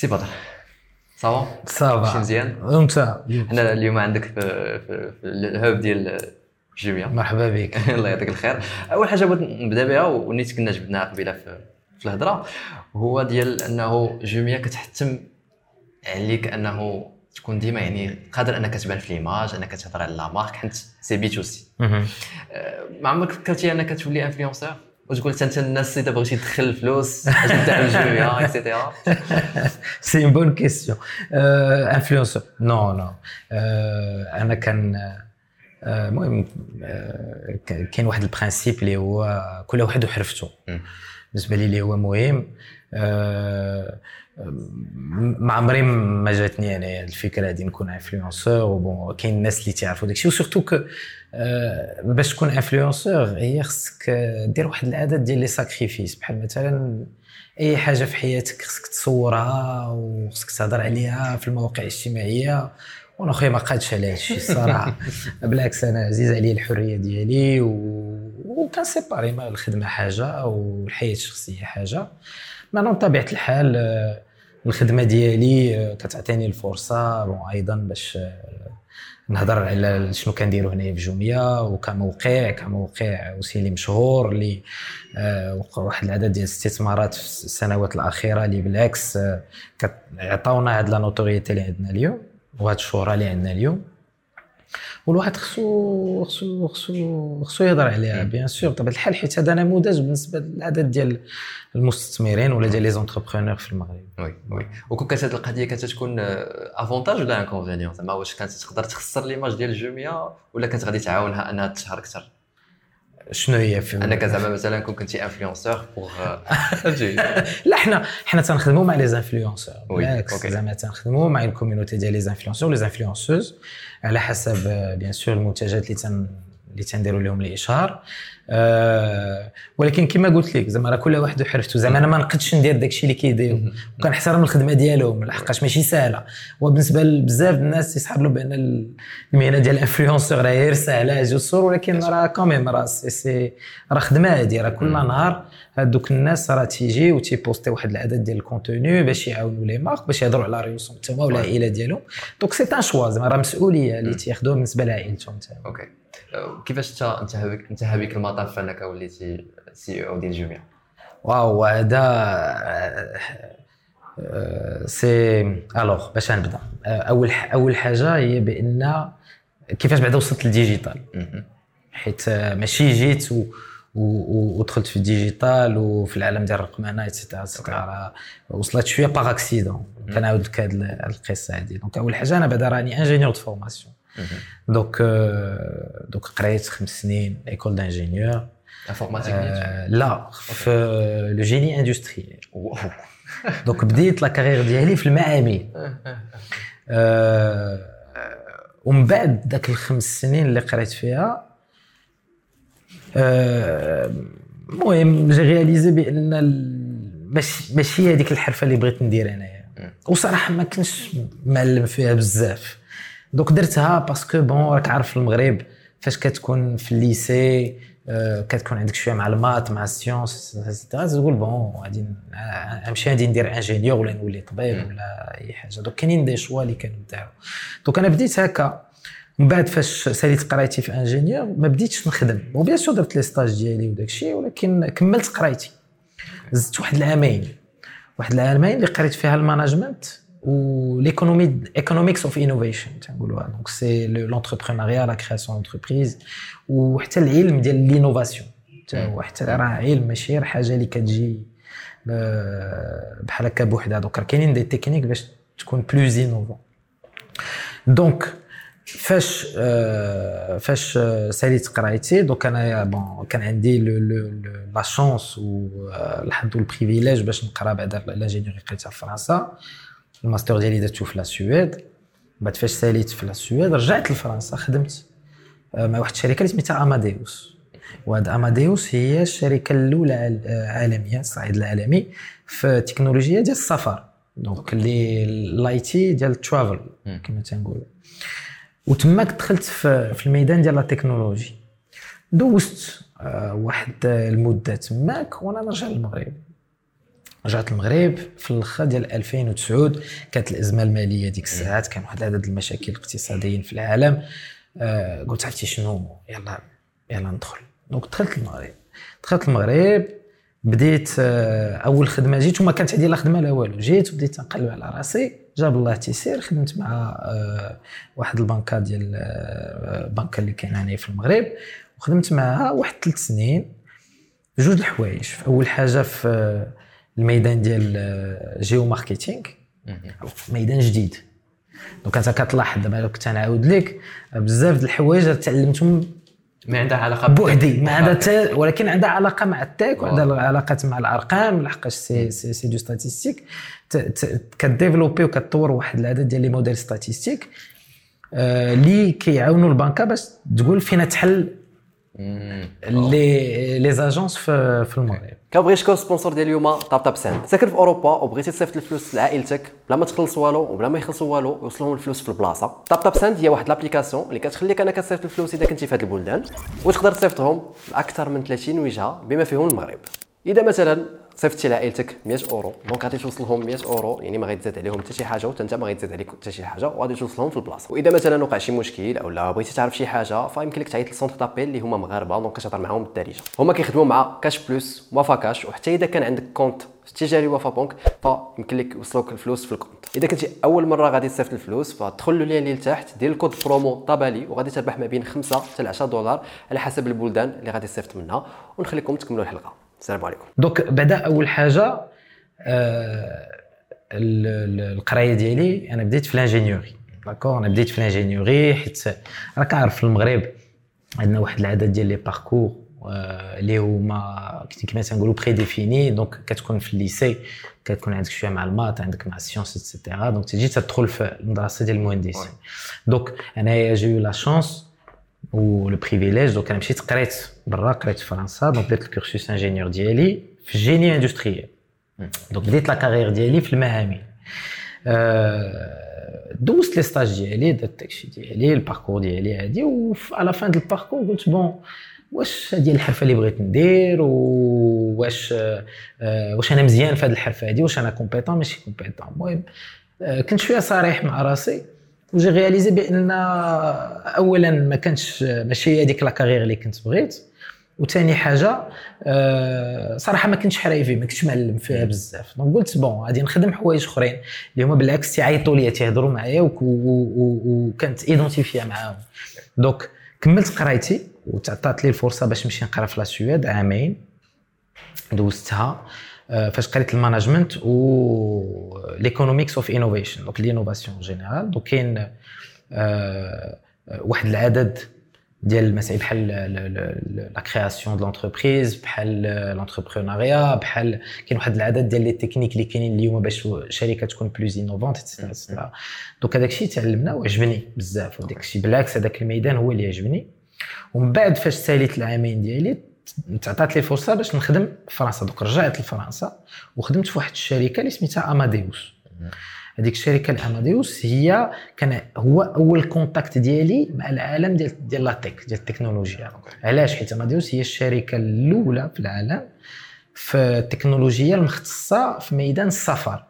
سي بدر ça va ça va شي مزيان وانت حنا اليوم عندك في, في, في ال hub ديال جوميا مرحبا بك الله يعطيك الخير اول حاجة بغيت نبدا بها ونيت كنا جبناها قبيله في, في الهضره هو ديال انه جوميا كتحتم عليك انه تكون ديما يعني قادر انك تبان في l'image انك تهضر على la marque حيت سي بي تو سي ما عمرك فكرتي انك تولي influenceur وتقول أنت الناس اذا بغيتي تدخل الفلوس أجي نتاع الجويه et cetera c'est une bonne question influenceur non non أنا كان آه، المهم آه، كاين واحد ال principe اللي هو كل واحد وحرفته. بالنسبة لي اللي هو مهم. آه، ما عمري ما جاتني أنا الفكرة هذه نكون influenceur و bon كاين الناس اللي تعرفوا داكشي و surtout que باش تكون influenceur هي خصك دير واحد العدد ديال les sacrifices بحال مثلا أي حاجة في حياتك خصك تصورها وخصك تهضر عليها في المواقع الاجتماعية. وأنا خويا ما قادش على هادشي الصراحة. بالعكس أنا عزيز عليا الحرية ديالي و... séparément الخدمه حاجة والحياة الشخصية حاجة. mais بطبيعة الحال آه، الخدمة ديالي آه، كتعطيني الفرصة bon أيضا باش آه، نهضر على شنو كنديرو هنايا في جوميا وكموقع كموقع وسيلي مشهور اللي وقع واحد العدد ديال الاستثمارات في السنوات الأخيرة اللي بالعكس عطاونا هاد la notoriété اللي عندنا اليوم وهاد الشهرة اللي عندنا اليوم. والواحد خصو خصو خصو خصو يهضر عليها bien sûr. بطبيعه الحال حيت هذا نموذج بالنسبة للعدد ديال المستثمرين ولا ديال les entrepreneurs في المغرب؟ oui oui. وكون كانت هذه القضية كتكون avantage ولا inconvénient زعما واش كانت تقدر تخسر l'image ديال جوميا ولا كانت غادي تعاونها أنها تشهر أكثر؟ شنو هي في انك زعما مثلا كون كنتي influenceur pour la حنا حنا تنخدموا مع les influenceurs بالعكس زعما تنخدموا مع ال community ديال les influenceurs les influenceuses على حسب bien sûr المنتجات اللي تن اللي تنديروا لهم الإشهار. آه ولكن كما قلت لك زعما راه كل واحد وحرفته. زعما أنا ما نقدش ندير داكشي اللي كيديروا وكنحترم الخدمة ديالهم لحقاش ماشي سهله وبالنسبة لبزاف الناس يسحب له بان المهنة ديال ال influenceur راه غير سهله الصور ولكن راه quand même راه c'est راه خدمة هادي راه كل نهار هادوك الناس راه تيجي وتيبوستي واحد العدد ديال ال contenu باش يعاونوا les marques باش يهضروا على ريوسهم تما والعائلة ديالهم. donc c'est un choix زعما راه مسؤولية اللي تياخذوها بالنسبة لعائلتهم. okay. كيفاش انت انتهى بك المطاف انك وليتي CEO ديال جوميا واو هذا c'est alors باش نبدا. أول أول حاجة هي بأن كيفاش بعدا وصلت لل digital. حيت ماشي جيت و ودخلت في ال digital وفي العالم ديال الرقمنه et cetera et cetera وصلت شوية par accident كنعاود لك هذه القصة هذه donc أول حاجة أنا بعدا راني ingénieur de formation donc donc قريت خمس سنين école d'ingénieur informatique لا في le génie industriel donc بديت la carrière ديالي في المعامل. ومن بعد ذاك الخمس سنين اللي قريت فيها المهم j'ai réalisé بأن ماشي ماشي هذيك الحرفة اللي بغيت ندير أنايا. وصراحة ما كنتش معلم فيها بزاف. donc درتها parce que bon راك عارف في المغرب فاش كتكون في ال lycée آه، كتكون عندك شوية مع les maths مع les sciences تقول bon غادي نمشي غادي ندير ingénieur ولا نولي طبيب ولا أي حاجة. donc كاينين des choix اللي كانوا داروا donc أنا بديت هكا. من بعد فاش ساليت قرايتي في ingénieur ما بديتش نخدم. bon bien sûr درت les stages ديالي وداك الشيء ولكن كملت قرايتي. زدت واحد العامين. واحد العامين اللي قريت فيها ال management. و l'économie economics of innovation تنقولوها donc c'est l'entrepreneuriat la création d'entreprise وحتى العلم ديال l'innovation هو حتى راه علم ماشي غير حاجة اللي كتجي بحال هكا بوحدها donc كاينين des techniques باش تكون plus innovant donc فاش فاش ساليت قرايتي donc أنا bon كان عندي la chance والحظ وال privilège باش نقرا بعدا l'ingénierie قريتها في فرنسا الماستر ديالي درتو في la Suède بعد فاش ساليت في la Suède رجعت لفرنسا خدمت آه، مع واحد الشركة اللي سميتها اماديوس وهاد اماديوس هي الشركة الأولى عالميا الصعيد العالمي في التكنولوجيا ديال السفر. donc اللي ال IT ديال ال travel كما تنقولوا. وتماك دخلت في الميدان ديال la technologie. دوزت آه، واحد المدة تماك وأنا نرجع للمغرب. رجعت المغرب في الآخر ديال 2009 كانت الازمه الماليه ديك الساعات كان واحد العدد المشاكل الاقتصاديين في العالم. آه قلت عرفتي شنو يلا يلا ندخل. donc دخلت المغرب. دخلت المغرب بديت آه أول خدمة جيت وما كانت عندي لا خدمة لا والو. جيت وبديت نقلب على راسي. جاب الله تيسير خدمت مع آه واحد البنكة ديال آه بنكة اللي كاينة هنا في المغرب. وخدمت معها واحد ثلاث سنين. جوج الحوايج. أول حاجة في آه، الميدان ديال géomarketing ميدان جديد. donc انت كتلاحظ دابا كنت نعاود لك بزاف د الحوايج تعلمتهم ما عندها علاقة بوحدي. ما عندها ولكن عندها علاقة مع ال tech وعندها علاقات مع الأرقام لحقاش c'est c'est, c'est de statistique ك développer وكتطور واحد العدد ديال les modèles statistiques اللي كيعاونوا البنكة باش تقول فينا تحل les les agences في, في المغرب كنبغي نشكر ال sponsor ديال اليوم Taptap Send ساكن في اوروبا وبغيتي تصيفط الفلوس لعائلتك بلا ما تخلص والو وبلا ما يخلصوا والو يوصلهم الفلوس في البلاصه Taptap Send هي واحد l'application اللي كتخليك انك تصيفط الفلوس اذا كنتي في هذه البلدان وتقدر تصيفطهم لاكثر من 30 وجهه بما فيهم المغرب اذا مثلا صيفطتي لعائلتك 100 أورو. donc غادي توصلهم 100 أورو. يعني ما غيتزاد عليهم حتى شي حاجة وانت ما غيتزاد عليك حتى شي حاجة وغادي توصلهم في البلاصة. وإذا مثلا وقع شي مشكل أو لا بغيتي تعرف شي حاجة فيمكن لك تعيط لل centre d'appel اللي هما مغاربة donc كتهضر معاهم بالدارجة. هما كيخدموا مع Cash Plus Wafacash وحتى إذا كان عندك compte Attijariwafa Bank فيمكن لك يوصلوك الفلوس في ال compte. إذا كنتي أول مرة غادي تصيفط الفلوس فدخل ل le lien لتحت دير ال code promo طبالي وغادي تربح ما بين 5 حتى 10 دولار على حسب البلدان اللي غادي تصيفط منها ونخليكم تكملوا الحلقة. السلام عليكم. donc بعدا أول حاجة آه القراية ديالي أنا بديت في l'ingénierie d'accord؟ أنا بديت في l'ingénierie حيت راك عارف في المغرب عندنا واحد العدد ديال les parcours اللي هما كما تنقولوا prédéfinis donc كتكون في ال lycée كتكون عندك شوية مع les maths عندك مع les sciences et cetera donc تجي تدخل في المدرسة ديال المهندسين. donc أنا j'ai la chance et le privilège donc أنا مشيت قريت برا قريت في فرنسا donc درت ال cursus ingénieur ديالي في ال génie industriel donc بديت la carrière ديالي في المعامل دوزت les stages ديالي درت داكشي ديالي ال parcours ديالي هادي و à la fin ديال ال parcours قلت bon واش هذه الحرفه اللي بغيت ندير واش واش أنا مزيان في هذه الحرفه هذه واش أنا compétent ماشي compétent المهم كنت شوية صريح مع راسي و j'ai réalisé بان اولا ما كانش ماشي هذيك la carrière اللي كنت بغيت. وثاني حاجة أه صراحة ما كنتش حرايفي ما كنتش معلم فيها بزاف. donc قلت bon غادي نخدم حوايج أخرين اللي هما بالعكس تيعيطوا لي تيهضروا معايا وكنت identifié معاهم. donc كملت قرايتي وتعطات لي الفرصة باش نمشي نقرا في la Suède عامين. دوزتها. فاش قريت ال management و les economics of innovation donc l'innovation générale. donc كاين واحد العدد ديال المسائل بحال la création de l'entreprise بحال l'entrepreneuriat بحال كاين واحد العدد ديال les techniques اللي كاينين اليوم باش شركة تكون plus innovante et cetera donc هذاك الشيء تعلمنا وعجبني بزاف وداك الشيء بالعكس هذاك الميدان هو اللي عجبني. ومن بعد فاش ساليت العامين ديالي تعطات لي فرصة باش نخدم في فرنسا. donc رجعت لفرنسا وخدمت في واحد الشركة اللي سميتها اماديوس هذيك الشركة الاماديوس هي كان هو أول contact ديالي مع العالم ديال ديال la tech ديال التكنولوجيا. علاش؟ حيت اماديوس هي الشركة الأولى في العالم في التكنولوجيا المختصة في ميدان السفر.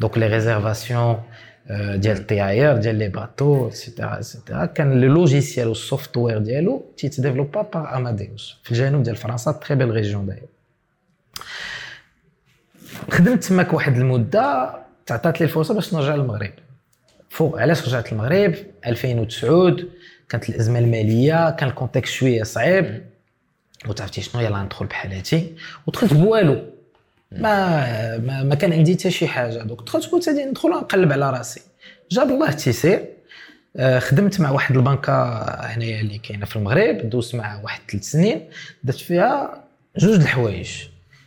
donc les réservations ديال الطياير ديال les bateaux et cetera et cetera كان le logiciel وال software ديالو تيتديفلوبا par Amadeus في الجنوب ديال فرنسا très belle région d'ailleurs خدمت تماك واحد المدة تعطات لي الفرصة باش نرجع للمغرب. فوق علاش رجعت للمغرب؟ 2009 كانت الأزمة المالية كان ال contexte شوية صعيب. وتعرفتي شنو؟ يلا ندخل بحالاتي. ودخلت بوالو. ما ما, ما كان عندي حتى شي حاجة. donc دخلت قلت غادي ندخل نقلب على راسي. جاب الله التيسير خدمت مع واحد البنكة هنايا اللي كاينة في المغرب. دوزت مع واحد ثلاث سنين. درت فيها جوج الحوايج.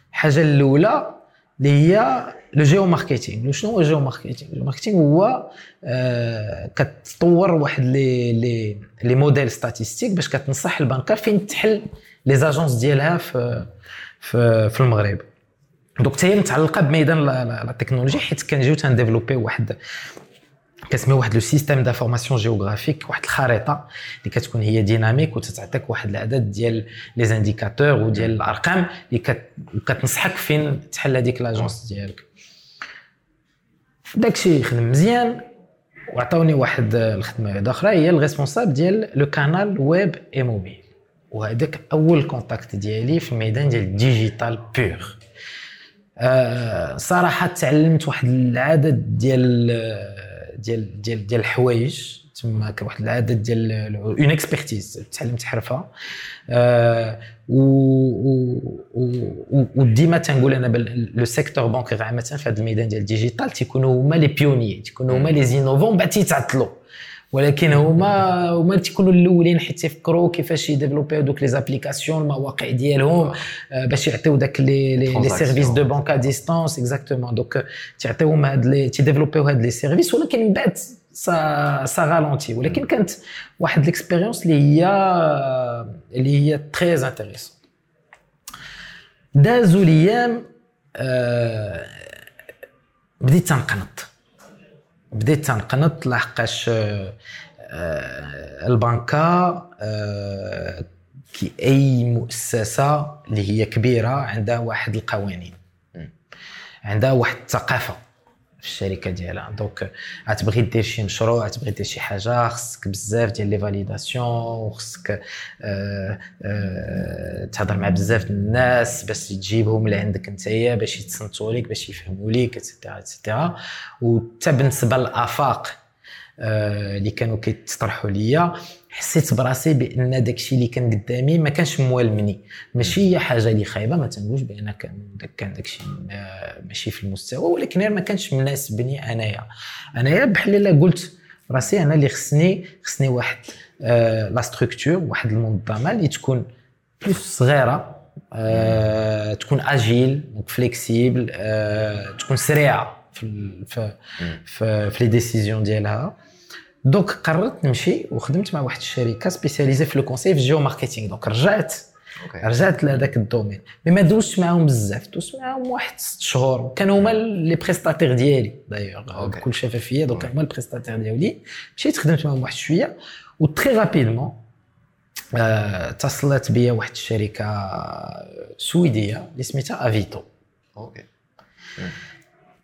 الحاجة الأولى اللي هي le géomarketing شنو هو ال géomarketing ال géomarketing هو آه كتطور واحد les les les modèles statistiques باش كتنصح البنكة فين تحل les agences ديالها في في, في المغرب. donc حتى هي متعلقة بميدان la technologie حيت كنجيو تنديفلوبي واحد كتسمي واحد le système d'information géographique واحد الخريطة اللي كتكون هي dynamique وتتعطيك واحد العدد ديال les indicateurs وديال الأرقام اللي كت... كتنصحك فين تحل هذيك l'agence ديالك. داكشي خدم مزيان وعطاوني واحد الخدمة واحدة أخرى هي ال responsable ديال le canal web et mobile وهذاك أول contact ديالي في الميدان ديال ال digital pour أه صراحة تعلمت واحد العدد ديال ديال ديال ديال الحوايج. تما كان واحد العدد ديال une expertise تعلمت حرفة. آه وديما تنقول أنا le secteur bancaire عامة في هذا الميدان ديال ال digital تيكونوا هما les pionniers تيكونوا هما les innovants بعد تيتعطلوا. ولكن هما هما تيكونوا الأولين حيت تيفكروا كيفاش يديفلوبيو دوك les applications المواقع ديالهم باش يعطيو داك les les services de banque à distance exactement donc تيعطيوهم هاد لي تيديفلوبيو هاد les services ولكن من بعد ça ça ralentit ولكن كانت واحد l'expérience اللي هي اللي هي très intéressante دازو ليام آه بديت تنقنط. بديت تنقنط لحقاش آه البنكة آه كي أي مؤسسة اللي هي كبيرة عندها واحد القوانين. عندها واحد الثقافة. في الشركة ديالها. donc غتبغي دير شي مشروع غتبغي دير شي حاجة خصك بزاف ديال les validations وخصك آه آه تهضر مع بزاف د الناس باش تجيبهم لعندك نتايا باش يتصنتوا لك باش يفهموا لك et cetera et cetera وحتى بالنسبة للآفاق اللي كانوا كيتطرحوا ليا حسيت براسي بأن داكشي اللي كان قدامي ما كانش موالمني. ماشي هي حاجة اللي خايبة ما تنقولش بان كان كان داكشي ماشي في المستوى ولكن ما كانش مناسبني أنايا. أنايا بحال إلا قلت راسي أنا اللي خصني خصني واحد آه لا ستركتور واحد المنظمة اللي تكون بلوس صغيرة آه تكون اجيل flexible آه تكون سريعة في في في, في les décisions ديالها. donc قررت نمشي وخدمت مع واحد الشركة spécialisée في le conseil في ال géomarketing donc رجعت okay. رجعت لهذاك ال domaine. mais ما دوزتش معاهم بزاف دوزت معاهم واحد ست شهور. كانوا هما les prestataires ديالي. دايوغ. بكل شفافيه donc هما ال prestataire ديالي. مشيت خدمت معاهم واحد شوية و très rapidement اتصلت بيا واحد الشركة سويدية اللي سميتها Avito okay.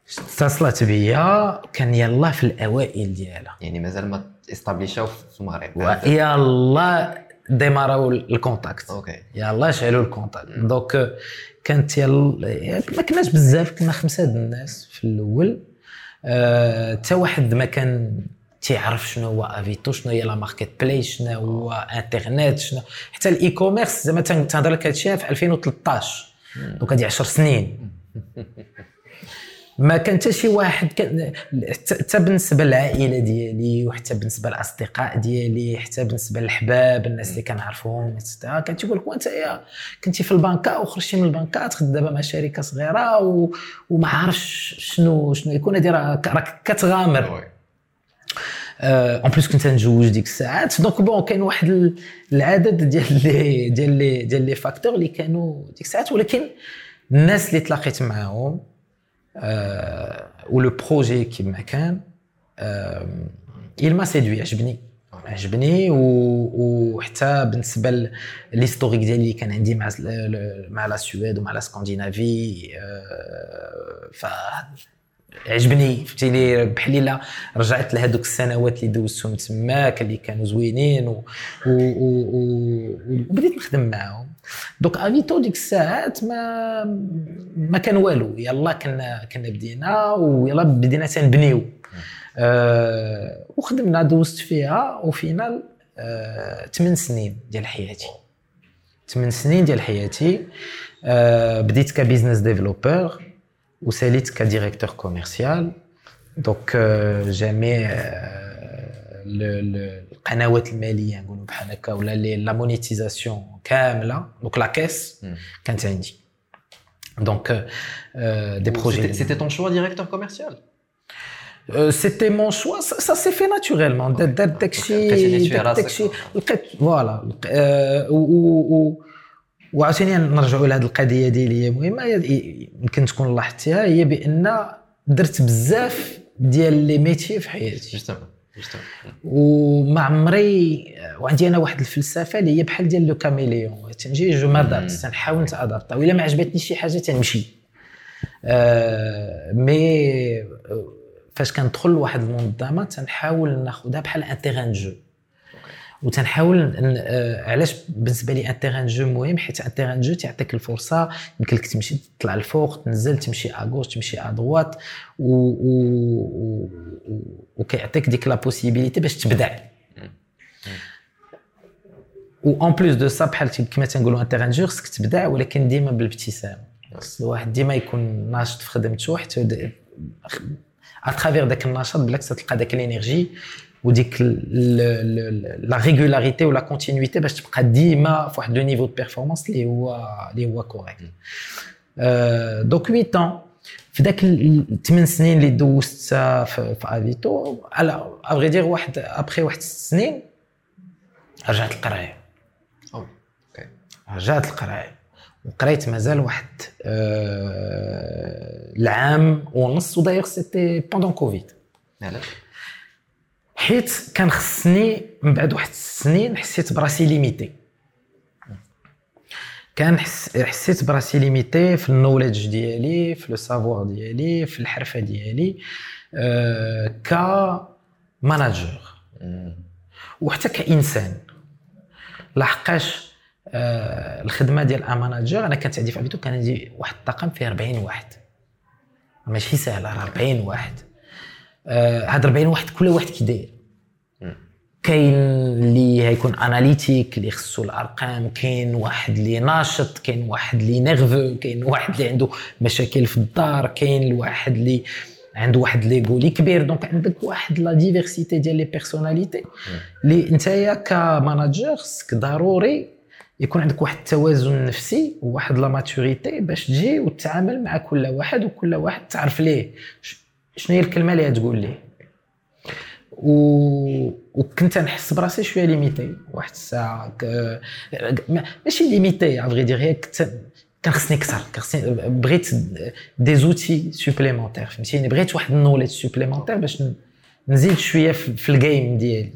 اتصلت بيا كان يلا في الأوائل ديالها. يعني مازال ما استابليشاو في المغرب يلا ديماراو ال contact okay. يلا شعلوا ال contact donc كانت يلا ما كناش بزاف كنا خمسة د الناس في الأول. حتى أه واحد ما كان تيعرف شنو هو Avito شنو هي la marketplace شنو هو انترنت شنو حتى ال e-commerce زعما تنهضر لك هادشي في 2013 donc هادي 10 سنين. ما كان حتى شي واحد كان حتى بالنسبة للعائلة ديالي وحتى بالنسبة للأصدقاء ديالي حتى بالنسبة للحباب الناس اللي كنعرفهم كان تيقول لك وأنت كنتي في البنكة وخرجتي من البنكة تخدم دابا مع شركة صغيرة و... وما عارفش شنو شنو يكون. هذه راك كتغامر. en plus كنت مجوج ديك الساعات. donc bon كاين واحد العدد ديال les ديال les ديال les facteurs اللي كانوا ديك الساعات ولكن الناس اللي تلاقيت معاهم و le projet كيما كان il m'a séduit عجبني عجبني وحتى بالنسبة لل historique ديالي اللي كان عندي مع مع la Suède ومع la Scandinavie ف عجبني فهمتيني بحال الا رجعت لهذوك السنوات اللي دوزتهم تماك اللي كانوا زوينين و... وبديت نخدم معاهم donc Avito ديك الساعات ما ما كان والو. يلا كنا كنا بدينا ويلا بدينا تنبنيو. آه وخدمنا دوزت فيها au final آه 8 سنين ديال حياتي. 8 سنين ديال حياتي. آه بديت ك business developer وساليت ك directeur commercial donc جميع القنوات المالية نقولوا بحال هكا ولا la monétisation كاملة. donc la caisse كانت عندي. donc des projets c'était ton choix directeur commercial? c'était mon choix ça s'est fait naturellement دار داكشي داكشي لقيت voilà وعاوتاني نرجعوا لهذه القضية ديالي هي مهمة. يمكن تكون لاحظتيها. هي بأن درت بزاف ديال les métiers في حياتي. justement justement وما عمري وعندي أنا واحد الفلسفة اللي هي بحال ديال le caméléon. تنجي je m'adapte تنحاول نتـ adapta وإلا ما عجبتني شي حاجة تنمشي. آه mais آه، فاش كندخل لواحد المنظمة تنحاول ناخذها بحال un terrain de jeu وتنحاول آه، علاش بالنسبة لي un terrain de jeu مهم حيت un terrain de jeu تيعطيك الفرصة يمكن لك تمشي تطلع الفوق تنزل تمشي à gauche تمشي à droite و, و, و, وكيعطيك ديك la possibilité باش تبدع. و en plus de ça بحال كما تنقولوا un terrain de jeu خصك تبدع ولكن ديما بالابتسامه خص الواحد ديما يكون ناشط في خدمته حتى à travers داك النشاط بالعكس تلقى داك ال énergie وديك la régularité ولا continuité باش تبقى ديما في واحد le niveau de performance اللي هو اللي هو correct donc 8 ans في ذاك الثمان سنين اللي دوزت في, في Avito à vrai dire واحد ابخي واحد ست سنين رجعت القرايه أو، أوكي رجعت القرايه وقريت مازال واحد آه العام ونص وداير c'était pendant Covid علاش حيت كان خصني من بعد واحد السنين حسيت براسي limité. كان حس حسيت براسي limité في ال knowledge ديالي في le savoir ديالي في الحرفة ديالي آه ك manager وحتى كإنسان. لحقاش آه الخدمة ديال un manager أنا كانت عندي في Avito كان عندي واحد الطاقم فيه 40 واحد. ماشي سهله راه 40 واحد. هاد 40 واحد كل واحد كي داير كاين اللي هيكون analytique اللي خصو الأرقام كاين واحد اللي ناشط كاين واحد اللي nerveux كاين واحد اللي عنده مشاكل في الدار كاين الواحد اللي عنده واحد l'ego اللي كبير. donc عندك واحد la diversité ديال les personnalités اللي نتايا ك manager خصك ضروري يكون عندك واحد التوازن نفسي وواحد la maturité باش تجي وتتعامل مع كل واحد وكل واحد تعرف ليه. شنو هي الكلمة اللي غتقول ليه؟ و... وكنت نحس براسي شوية limité واحد الساعة ك... ما- ماشي limité à vrai dire هي كنت كان خصني أكثر كان خصني بغيت des outils supplémentaires فهمتيني؟ بغيت واحد ال knowledge supplémentaire باش نزيد شوية في, في ال game ديالي.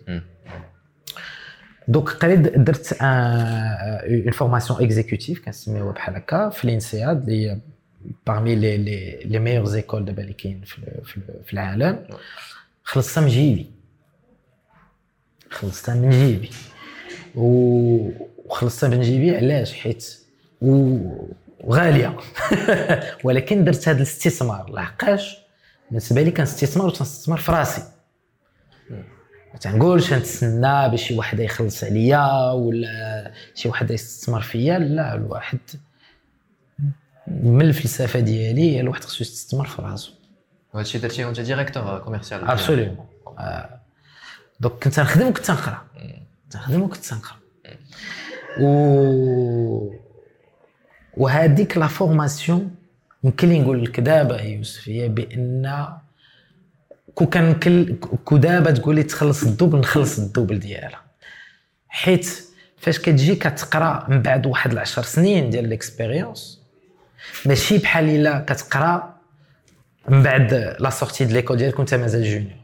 donc قريت درت une formation exécutive كنسميوها بحال هكا في ال INSEAD اللي les les les meilleures écoles دابا اللي كاين في, العالم خلصتها من جيبي. خلصتها من جيبي. وخلصتها من جيبي علاش؟ حيت وغالية. ولكن درت هذا الاستثمار. لحقاش بالنسبة لي كان استثمار وتنستثمر في راسي. ما تنقولش نتسنى باش شي واحد يخلص عليا ولا شي واحد يستثمر فيا. لا الواحد من الفلسفة ديالي هي الواحد خصو يستثمر في راسو. وهذا الشيء درتيه وانت directeur commercial. absolument donc كنت نخدم وكنت نقرا. كنت نخدم وكنت نقرا. و وهذيك la formation يمكن لي نقول لك دابا يوسف هي بأن كون كان كل كو دابا تقول لي تخلص ال double نخلص ال double ديالها. حيت فاش كتجي كتقرا من بعد واحد العشر سنين ديال l'expérience ماشي بحال إلا كتقرا من بعد la sortie ديال l'école ديالك وانت مازال junior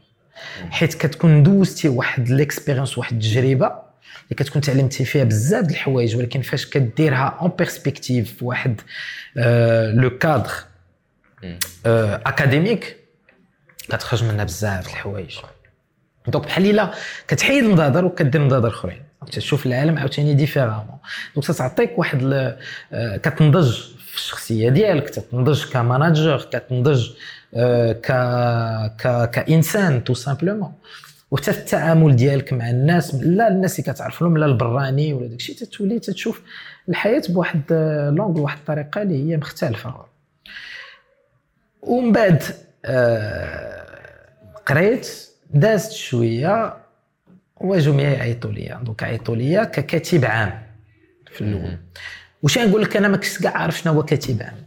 حيت كتكون دوزتي واحد l'expérience واحد التجربة اللي كتكون تعلمتي فيها بزاف د الحوايج ولكن فاش كديرها en perspective واحد آه le cadre آه académique كتخرج منها بزاف د الحوايج. donc بحال إلا كتحيد النظاظر وكدير نظاظر أخرين. تشوف العالم عاوتاني différemment donc تعطيك واحد آه، كتنضج. الشخصية ديالك كتنضج ك manager كتنضج آه، ك ك كإنسان tout simplement. وحتى التعامل ديالك مع الناس لا الناس اللي كتعرف لهم لا البراني ولا داكشي تتولي تتشوف الحياة بواحد آه، l'angle بواحد الطريقة اللي هي مختلفة. ومن بعد آه، قريت دازت شوية واجوا معايا يعيطوا ليا donc عيطوا ليا ككاتب عام في الأول واش نقول لك أنا ما كنتش كاع عارف شنو هو كاتب عام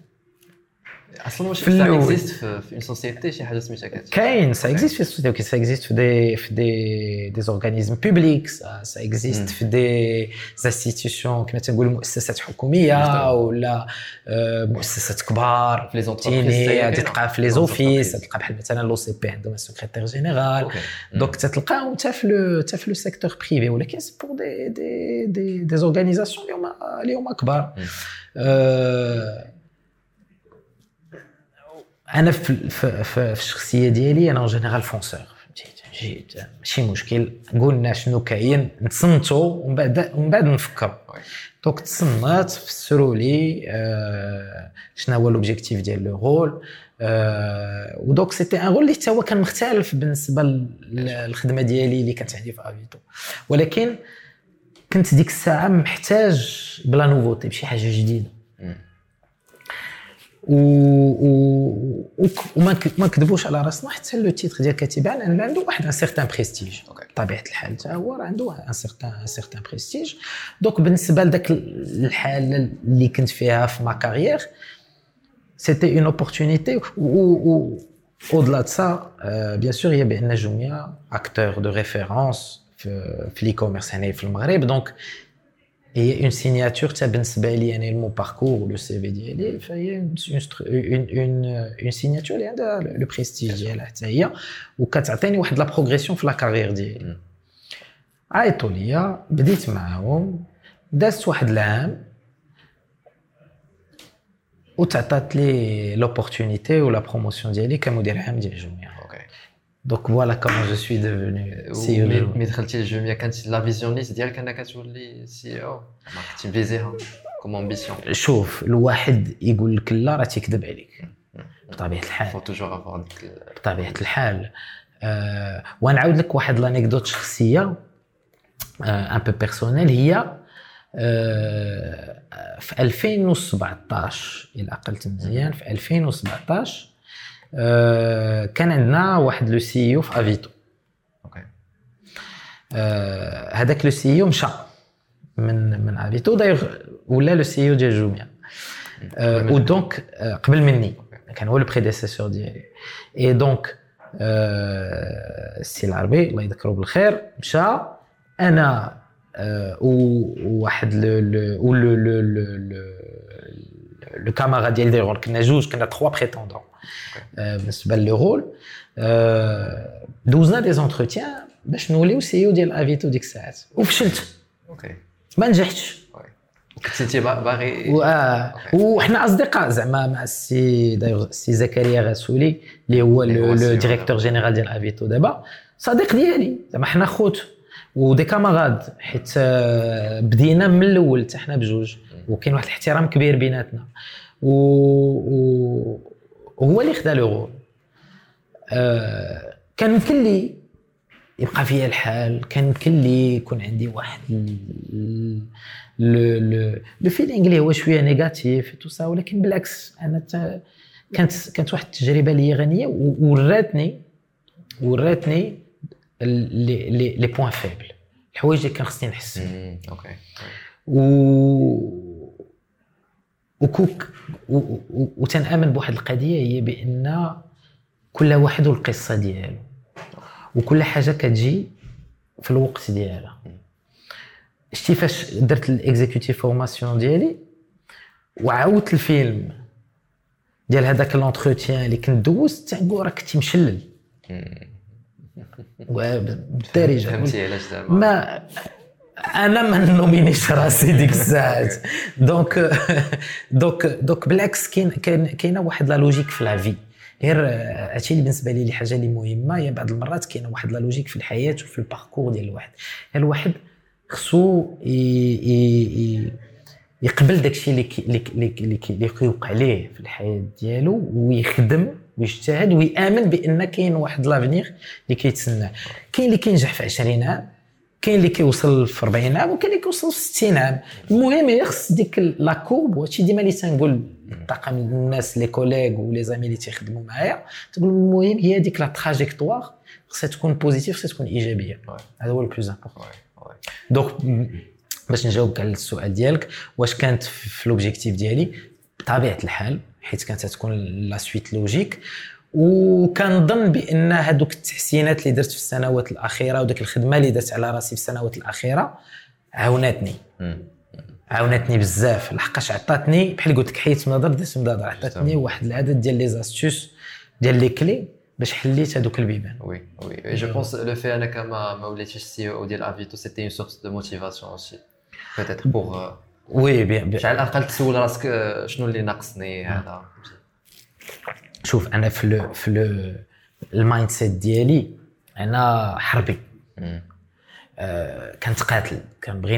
أصلا واش في الأول. existe في une société شي حاجة سميتها كاتشي كاين ça existe في ال société ça existe في des في des des organismes publics ça, ça existe في des institutions كما تنقولوا مؤسسات حكومية. ولا آه، مؤسسات كبار في les entreprises. تلقى في les offices. تلقى بحال مثلا l'OCP عندهم secrétaire général donc تتلقاهم حتى في حتى في le secteur privé ولكن c'est pour des des des des organisations اللي هما اللي هما كبار أنا في في في الشخصية ديالي أنا général fonceur جيت ماشي مشكل قلنا شنو كاين نتصنتوا ومن بعد ومن بعد نفكروا. donc تصنت فسروا لي آه، شنو هو l'objectif ديال le rôle آه، و donc c'était un rôle اللي حتى هو كان مختلف بالنسبة للخدمة ديالي اللي كانت عندي في Avito ولكن كنت ديك الساعة محتاج ب la nouveauté بشي حاجة جديدة. و... و... وما ما نكذبوش على راسنا حتى le titre ديال كاتبه لأن عنده واحد un certain prestige بطبيعه الحال حتى هو راه عنده un certain un certain prestige donc بالنسبة لذاك الحاله اللي كنت فيها في ma carrière c'était une opportunité و au-delà de ça, euh, bien sûr, il y a acteur de référence في في l'e-commerce هنا في المغرب. donc هي une signature حتى بالنسبة لي أنا ل mon parcours le CV ديالي فهي une une une signature اللي عندها le prestige ديالها حتى هي وكتعطيني واحد la progression في la carrière ديالي مم. عيطوا ليا بديت معاهم دازت واحد العام وتعطات لي l'opportunité و la promotion ديالي كمدير عام ديال جوميا OK donc voilà comment je suis devenu CEO mais دخلتي للجوميا كانت la vision ليست ديالك انك تولي CEO ما كنتي مفيزيها comme ambition شوف الواحد يقول لك لا راه تيكذب عليك. بطبيعة الحال. بطبيعة الحال. آه ونعاود لك واحد l'anecdote شخصية آه un peu personnelle هي آه في 2017 إلى عقلت مزيان في 2017 آه كان عندنا واحد le CEO في Avito. OK. آه، هذاك le CEO مشى من من Avito. d'ailleurs ولا le CEO ديال جوميا. آه، و donc آه، قبل مني. كان هو le prédécesseur ديالي. et donc آه، السي العربي الله يذكره بالخير مشى. أنا آه، وواحد le le le le camarade ديال des rôles كنا جوج كنا trois prétendants بالنسبة le rôle آه، دوزنا des entretiens باش نوليو CEO ديال Avito ديك الساعات. وفشلت OK. ما نجحتش. كنت انت با- باغي آه، وحنا أصدقاء زعما مع السي السي زكريا غاسولي اللي هو le directeur général ديال Avito دابا. صديق ديالي. زعما حنا خوت. و des camarades حيت آه، بدينا من الأول حتى حنا بجوج. وكاين واحد الاحترام كبير بيناتنا. و... و... وهو اللي خدا le rôle آه، كان يمكن لي يبقى فيا الحال كان يمكن لي يكون عندي واحد le feeling اللي هو شوية négatif tout ça ولكن بالعكس أنا كانت كانت واحد التجربة لي غنية وراتني وراتني لي les points faibles الحوايج اللي كان خصني نحسن OK. و وكو- وتنأمن بواحد القضية هي بأن كل واحد والقصة ديالو. وكل حاجة كتجي في الوقت ديالها. شتي فاش درت ال executive formation ديالي وعاودت الفيلم ديال هذاك l'entretien اللي كنت دوزت تنقول راه كنتي مشلل. بالدارجه فهمتي علاش زعما ما أنا ما نومينيش راسي ديك الساعات. donc donc donc بالعكس كاين كاين كاينة واحد la logique في la vie. غير آه، هادشي اللي بالنسبة لي حاجة اللي مهمة. هي بعض المرات كاينة واحد la logique في الحياة وفي ال parcours ديال الواحد. الواحد خصو يقبل داكشي اللي اللي اللي كيوقع ليه في الحياة ديالو ويخدم ويجتهد ويآمن بأن كاين واحد l'avenir اللي كيتسناه. كاين اللي كينجح في 20 عام كاين اللي كيوصل في 40 عام وكاين اللي كيوصل في 60 عام المهم هي خص ديك la courbe وهادشي ديما اللي تنقول طاقم الناس les collègues و les amis اللي تيخدموا معايا تقول المهم هي ديك la trajectoire خصها تكون positive خصها تكون إيجابية. هذا هو ال plus important ouais. donc باش نجاوبك على السؤال ديالك واش كانت في l'objectif ديالي بطبيعة الحال حيت كانت تكون la suite logique وكنظن بأن هذوك التحسينات اللي درت في السنوات الأخيرة وديك الخدمة اللي درت على راسي في السنوات الأخيرة عاوناتني عاونتني بزاف. لحقاش عطاتني بحال قلت لك حيت هضر درت هضر عطاتني واحد العدد ديال les astuces ديال les clés باش حليت هذوك البيبان. وي وي. جو بونس لو في انك ما ما وليتيش CEO ديال Avito c'était une source de motivation aussi peut-être pour oui bien على الأقل تسول راسك شنو اللي ناقصني هذا. شوف أنا في لو في لو المايند سيت ديالي أنا حربي. آه كنتقاتل كنبغي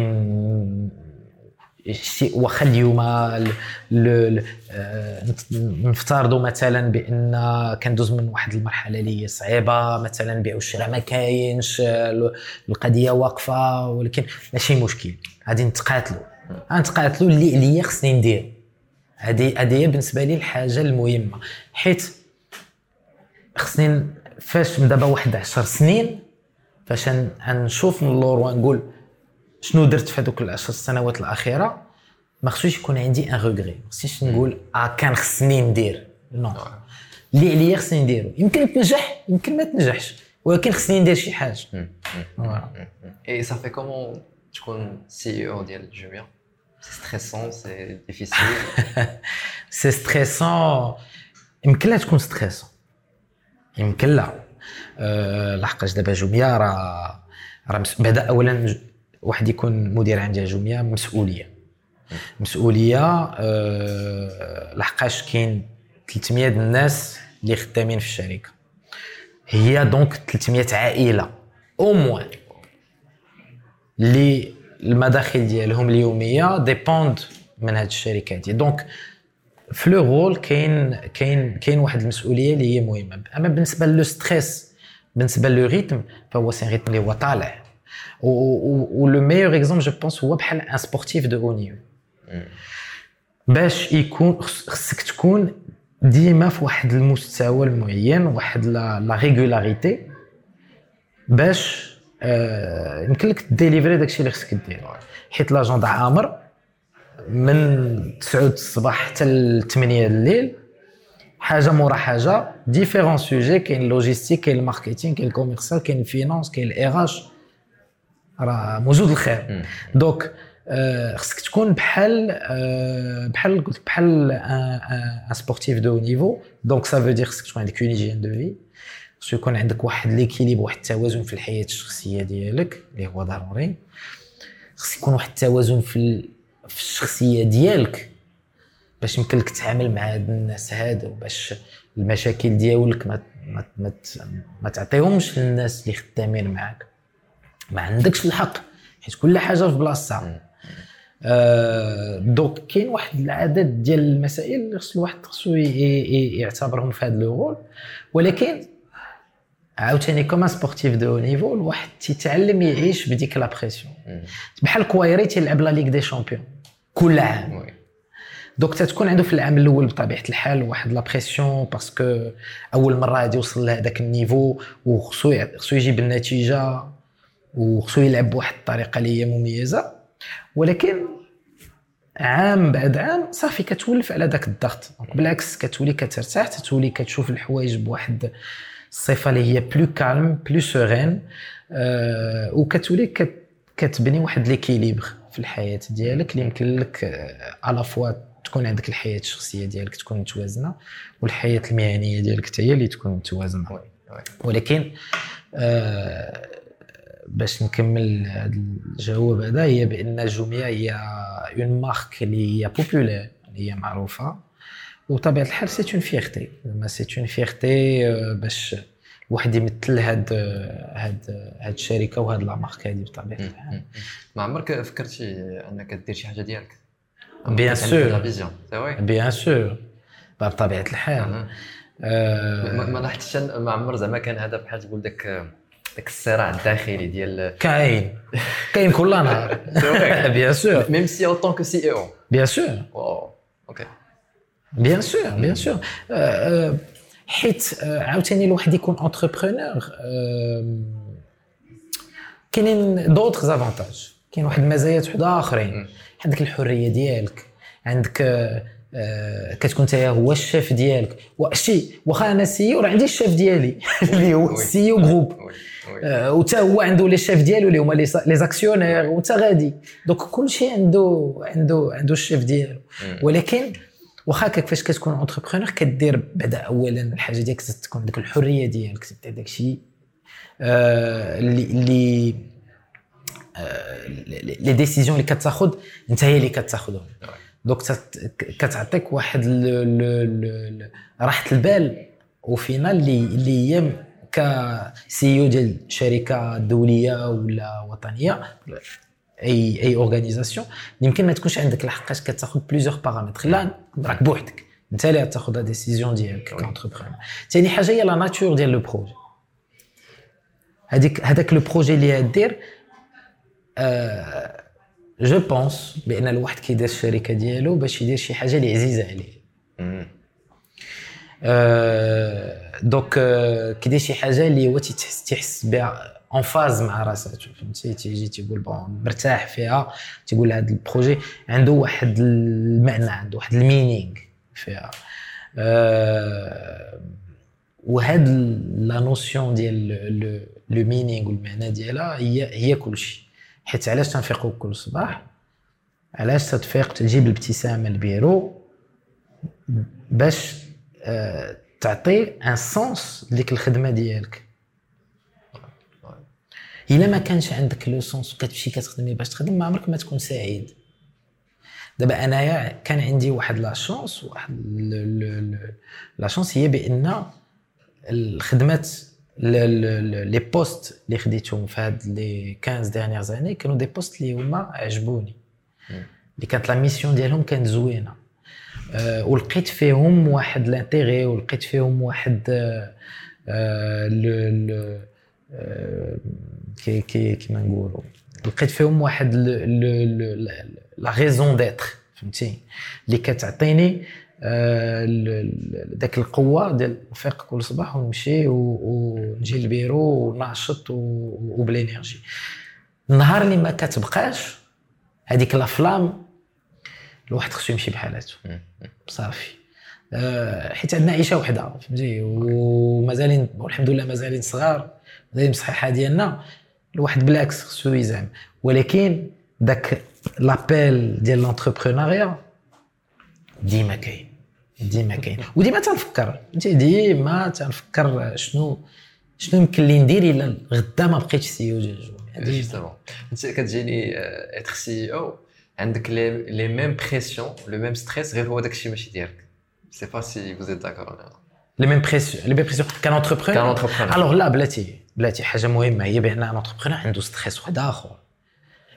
واخا اليوم آه، نفترضوا مثلا بأن كندوز من واحد المرحلة اللي هي صعيبة مثلا بيع الشراء ما كاينش القضية واقفة ولكن ماشي مشكل. غادي نتقاتلوا غنتقاتلوا اللي عليا خصني ندير. هذه هذه بالنسبة لي الحاجة المهمة. حيت خصني فاش دابا واحد 10 سنين فاش نشوف من اللور ونقول شنو درت في هذوك العشر سنوات الأخيرة ما خصوش يكون عندي un regret ما خصنيش نقول آه كان خصني ندير. non اللي عليا خصني نديرو. يمكن تنجح يمكن ما تنجحش. ولكن خصني ندير شي حاجة. et صافي comment تكون CEO ديال جوميا c'est stressant c'est difficile c'est stressant يمكن لا تكون stressant يمكن لا أه لحقاش دابا جوميا راه راه بعدا اولا واحد يكون مدير عام ديال جوميا مسؤولية. مسؤولية أه لحقاش كاين 300 الناس اللي خدامين في الشركة. هي donc 300 عائلة au moins اللي المداخل ديالهم اليومية dépendent من هاد الشركات donc في le rôle كاين كاين كاين واحد المسؤولية اللي هي مهمة. أما بالنسبة le stress بالنسبة le rythme فهو c'est rythme اللي هو طالع. و le meilleur exemple je pense هو بحال un sportif de haut niveau باش يكون خصك تكون ديما في واحد المستوى المعين واحد la régularité باش يمكن لك délivrer داكشي اللي خصك دير حيت l'agenda عامر من 9 الصباح حتى ل 8 الليل حاجة مورا حاجة différents sujets كاين ال logistique كاين ال marketing كاين ال commercial كاين ال finance كاين ال RH راه موجود الخير. donc آه، خصك تكون بحال آه، بحال قلت بحال un sportif de niveau donc ça veut dire خصك تكون عندك une hygiène de vie خصو يكون عندك واحد l'équilibre واحد التوازن في الحياة الشخصية ديالك اللي هو ضروري. خص يكون واحد التوازن في في الشخصية ديالك. باش يمكن لك تتعامل مع هاد الناس هادو باش المشاكل ديالك ما ما, ما, ما تعطيهمش للناس اللي خدامين معاك. ما عندكش الحق حيت كل حاجة في بلاصتها. آه donc كاين واحد العدد ديال المسائل اللي خص الواحد خصو يعتبرهم في هذا le rôle. ولكن عاوتاني comme sportif de niveau الواحد تيتعلم يعيش بديك la pression بحال كوايري تيلعب la Ligue des champions كل عام. donc تتكون عنده في العام الأول بطبيعة الحال واحد la pression parce que أول مرة غادي يوصل لهذاك ال niveau وخصو خصو يجيب النتيجة وخصو يلعب بواحد الطريقة اللي هي مميزة. ولكن عام بعد عام صافي كتولف على ذاك الضغط. بالعكس كتولي كترتاح تتولي كتشوف الحوايج بواحد الصفه اللي هي plus calme plus sereine أه وكتولي كتبني واحد l'équilibre في الحياة ديالك اللي يمكن لك à la آه، fois تكون عندك الحياة الشخصية ديالك تكون متوازنة والحياة المهنية ديالك حتى هي اللي تكون متوازنة. ولكن آه باش نكمل هذا الجواب هذا هي بأن الجوميه هي une marque اللي هي populaire اللي هي معروفة. وطبيعة الحال c'est une fierté زعما c'est une fierté باش الواحد يمثل هاد هاد هاد الشركة وهاد la marque هذه بطبيعة الحال. ما عمرك فكرتي أنك دير شي حاجة ديالك؟ bien sûr bien sûr بطبيعة الحال. ما لاحظتش ما عمر زعما كان هذا بحال تقول داك داك الصراع الداخلي ديال كاين. كاين كل نهار. bien sûr même si en tant que CEO bien sûr OK bien sûr bien sûr حيت عاوتاني الواحد يكون entrepreneur كاينين d'autres avantages كاين واحد المزايات وحده اخرين عندك الحريه ديالك عندك آه، كتكون انت هو الشيف ديالك وشي واخا أنا CEO راه عندي الشيف ديالي اللي هو ال CEO groupe وتا هو عنده les chefs ديالو اللي هما les actionnaires وانت غادي donc كلشي عنده عنده عنده الشيف ديالو ولكن واخا كيفاش كتكون entrepreneur كدير بعدا اولا الحاجة ديالك تكون ديك الحرية ديالك تبدا داك الشيء آه، اللي اللي les décisions اللي كتاخذ انت هي اللي كتاخذهم donc كتعطيك واحد راحة البال وفينا اللي اللي هي ك CEO ديال شركة دولية ولا وطنية. اي اي organisation يمكن ما تكونش عندك الحقاش كتاخذ plusieurs paramètres لا راك بوحدك. انت اللي تاخذ la décision ديالك ك entrepreneur ثاني حاجة هي la nature ديال le projet هذيك هذاك le projet اللي دير je pense بأن الواحد كيدير الشركة ديالو باش يدير شي حاجة اللي عزيزة عليه. donc كيدير شي حاجة اللي هو تيحس بها en phase مع راسو فهمتي تيجي تيقول bon مرتاح فيها. تيقول هذا ال projet عنده واحد المعنى عنده واحد ال meaning فيها. وهاد la notion ديال le meaning والمعنى ديالها هي هي كلشي. حيت علاش تنفيقوا كل صباح؟ علاش تتفيق تجيب الابتسامة البيرو باش آه تعطي un sens لديك الخدمة ديالك؟ إلا ما كانش عندك le sens وكتمشي كتخدمي باش تخدم ما عمرك ما تكون سعيد. دابا أنايا كان عندي واحد la chance واحد la chance هي بأن الخدمات les postes اللي خديتهم في هاد les 15 dernières années كانوا des postes اللي هما عجبوني. اللي كانت la mission ديالهم كانت زوينة. أه ولقيت فيهم واحد l'intégrité ولقيت فيهم واحد أه أه كي كي كيما نقولوا لقيت فيهم واحد la raison d'être فهمتي اللي كتعطيني ذاك القوه ديال نفيق كل صباح ونمشي ونجي للبيرو وناشط و plein d'énergie النهار اللي ما كتبقاش هذيك لا فلام الواحد خصو يمشي بحالاتو صافي حيت عندنا عيشه وحده فهمتي ومازالين والحمد لله مازالين صغار مازالين بصحيحه ديالنا الواحد بالعكس خصو يزعم. ولكن داك لابيل ديال لونتربرونيا ديما كاين ديما كاين. وديما تنفكر ديما تنفكر شنو شنو يمكن لي ندير إلا غدا ما بقيتش سي أو ديال انت كتجيني être CEO عندك les mêmes pressions le même stress غير هو داكشي ماشي ديالك. c'est pas si vous êtes d'accord les mêmes pressions les mêmes pressions qu'un entrepreneur qu'un entrepreneur alors là بلاتي بلاتي حاجة مهمة هي بأن entrepreneur عنده stress واحد آخر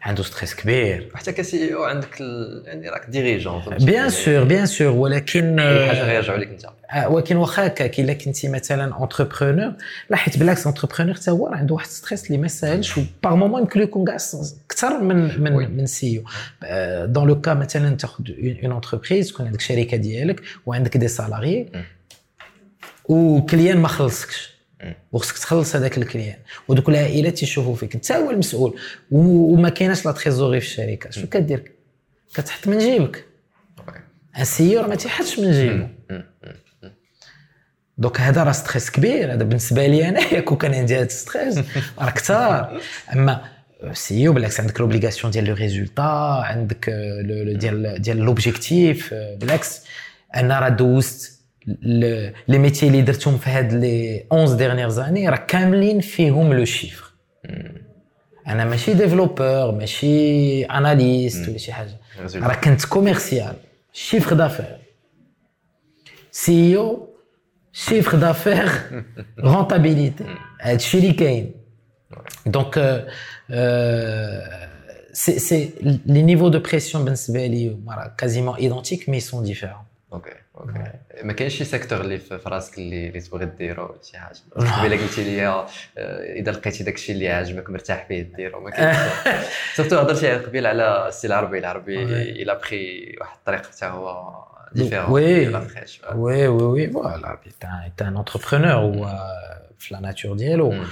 عنده stress كبير. وحتى ك CEO عندك ال... يعني راك ديريجون بيان سور بيان سور ولكن حاجة غيرجعوا لك أنت. ولكن واخا هكاك إلا كنتي مثلا entrepreneur لا حيت بالعكس entrepreneur حتى هو عنده واحد stress اللي ما ساهلش و par moments يمكن يكون كاع أكثر من من oui. من CEO dans le cas مثلا تاخذ une entreprise تكون عندك شركة ديالك وعندك des salariés و client ما خلصكش. وخصك تخلص هذاك ال client. و donc العائلات تيشوفوا فيك. انت هو المسؤول. وما كايناش la trésorerie في الشركة. شنو كدير كتحط من جيبك. un CEO ما تيحطش من جيبه donc هذا راه stress كبير. هذا بالنسبة لي أنا كون كان عندي هذا stress راه كثار أما c'est بالعكس عندك l'obligation ديال le résultat عندك ديال ديال l'objectif بالعكس. أنا راه دوزت les métiers اللي درتهم في هاد les 11 dernières années راه كاملين فيهم le chiffre أنا ماشي développeur ماشي analyste ولا شي حاجة راه كنت commercial chiffre d'affaires CEO chiffre d'affaires rentabilité هادشي اللي كاين donc c'est c'est les niveaux de pression بالنسبة لي كازيمون ايدونتيك مي سون ديفيرون أوكي أوكي ما كاينش شي secteur اللي في راسك اللي اللي تبغي ديرو شي حاجة؟ قبيلة قلتي لي إذا لقيتي داك الشيء اللي عاجبك مرتاح فيه ديرو. ما كاينش. surtout هضرتي قبيل على السي العربي. العربي إلى بغى واحد الطريق حتى هو ديفيرون وي. وي وي وي. العربي تاع un entrepreneur هو في la nature ديالو.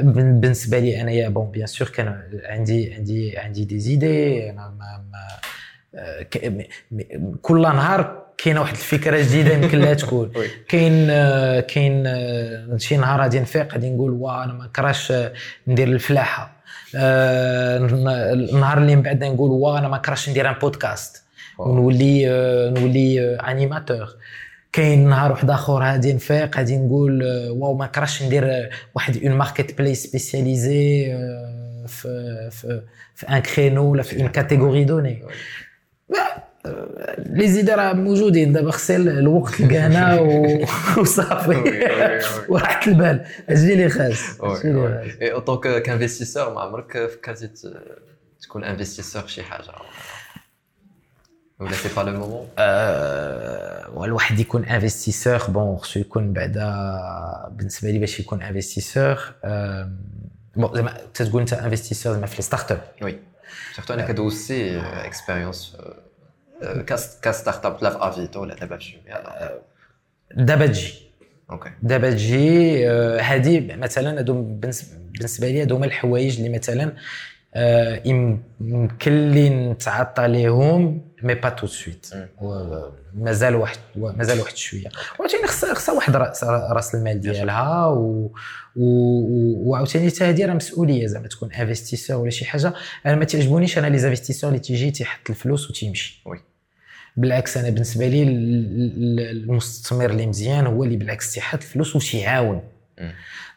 بالنسبة لي أنايا bon bien sûr كان عندي عندي عندي des idées أنا ما آه، كل نهار كاينة واحد الفكرة جديدة يمكن لها تكون. كاين كاين آه، شي نهار غادي نفيق غادي نقول وا أنا ما كراش آه، ندير الفلاحة. آه، النهار اللي من بعد نقول وا أنا ما كراش ندير un podcast. ونولي نولي animateur كاين نهار واحد آخر غادي نفيق غادي نقول واو ما كراش ندير واحد une marketplace spécialisée في في في un créneau ولا في une catégorie donnée les idées راه موجودين. دابا خصي الوقت لقانا و- وصافي. وراحت البال. أجي لي خاص. et autant qu'investisseur ما عمرك فكرتي تكون investisseur في شي حاجة؟ ولا c'est pas le moment آه، والواحد يكون investisseur bon خصو يكون بعدا بالنسبة لي باش يكون investisseur bon زعما تتقول أنت investisseur زعما في les start-up oui surtout أنا كدوزتي expérience ك start-up لا في أفيتو ولا دابا في دابا تجي. okay. دابا تجي آه، هادي مثلا هادو بالنسبة لي هادو هما الحوايج اللي مثلا آه، يم- يمكن لي نتعاطى ليهم mais pas tout de suite. مازال واحد مازال واحد شوية. وعاوتاني خصها خصها واحد راس رأس المال ديالها و و- و- وعاوتاني حتى هادي راه مسؤولية زعما تكون investisseur ولا شي حاجة. أنا ما تعجبونيش أنا les investisseurs اللي تيجي تيحط الفلوس وتيمشي. oui. بالعكس أنا بالنسبة لي ال- ال- المستثمر اللي مزيان هو اللي بالعكس تيحط الفلوس وتيعاون.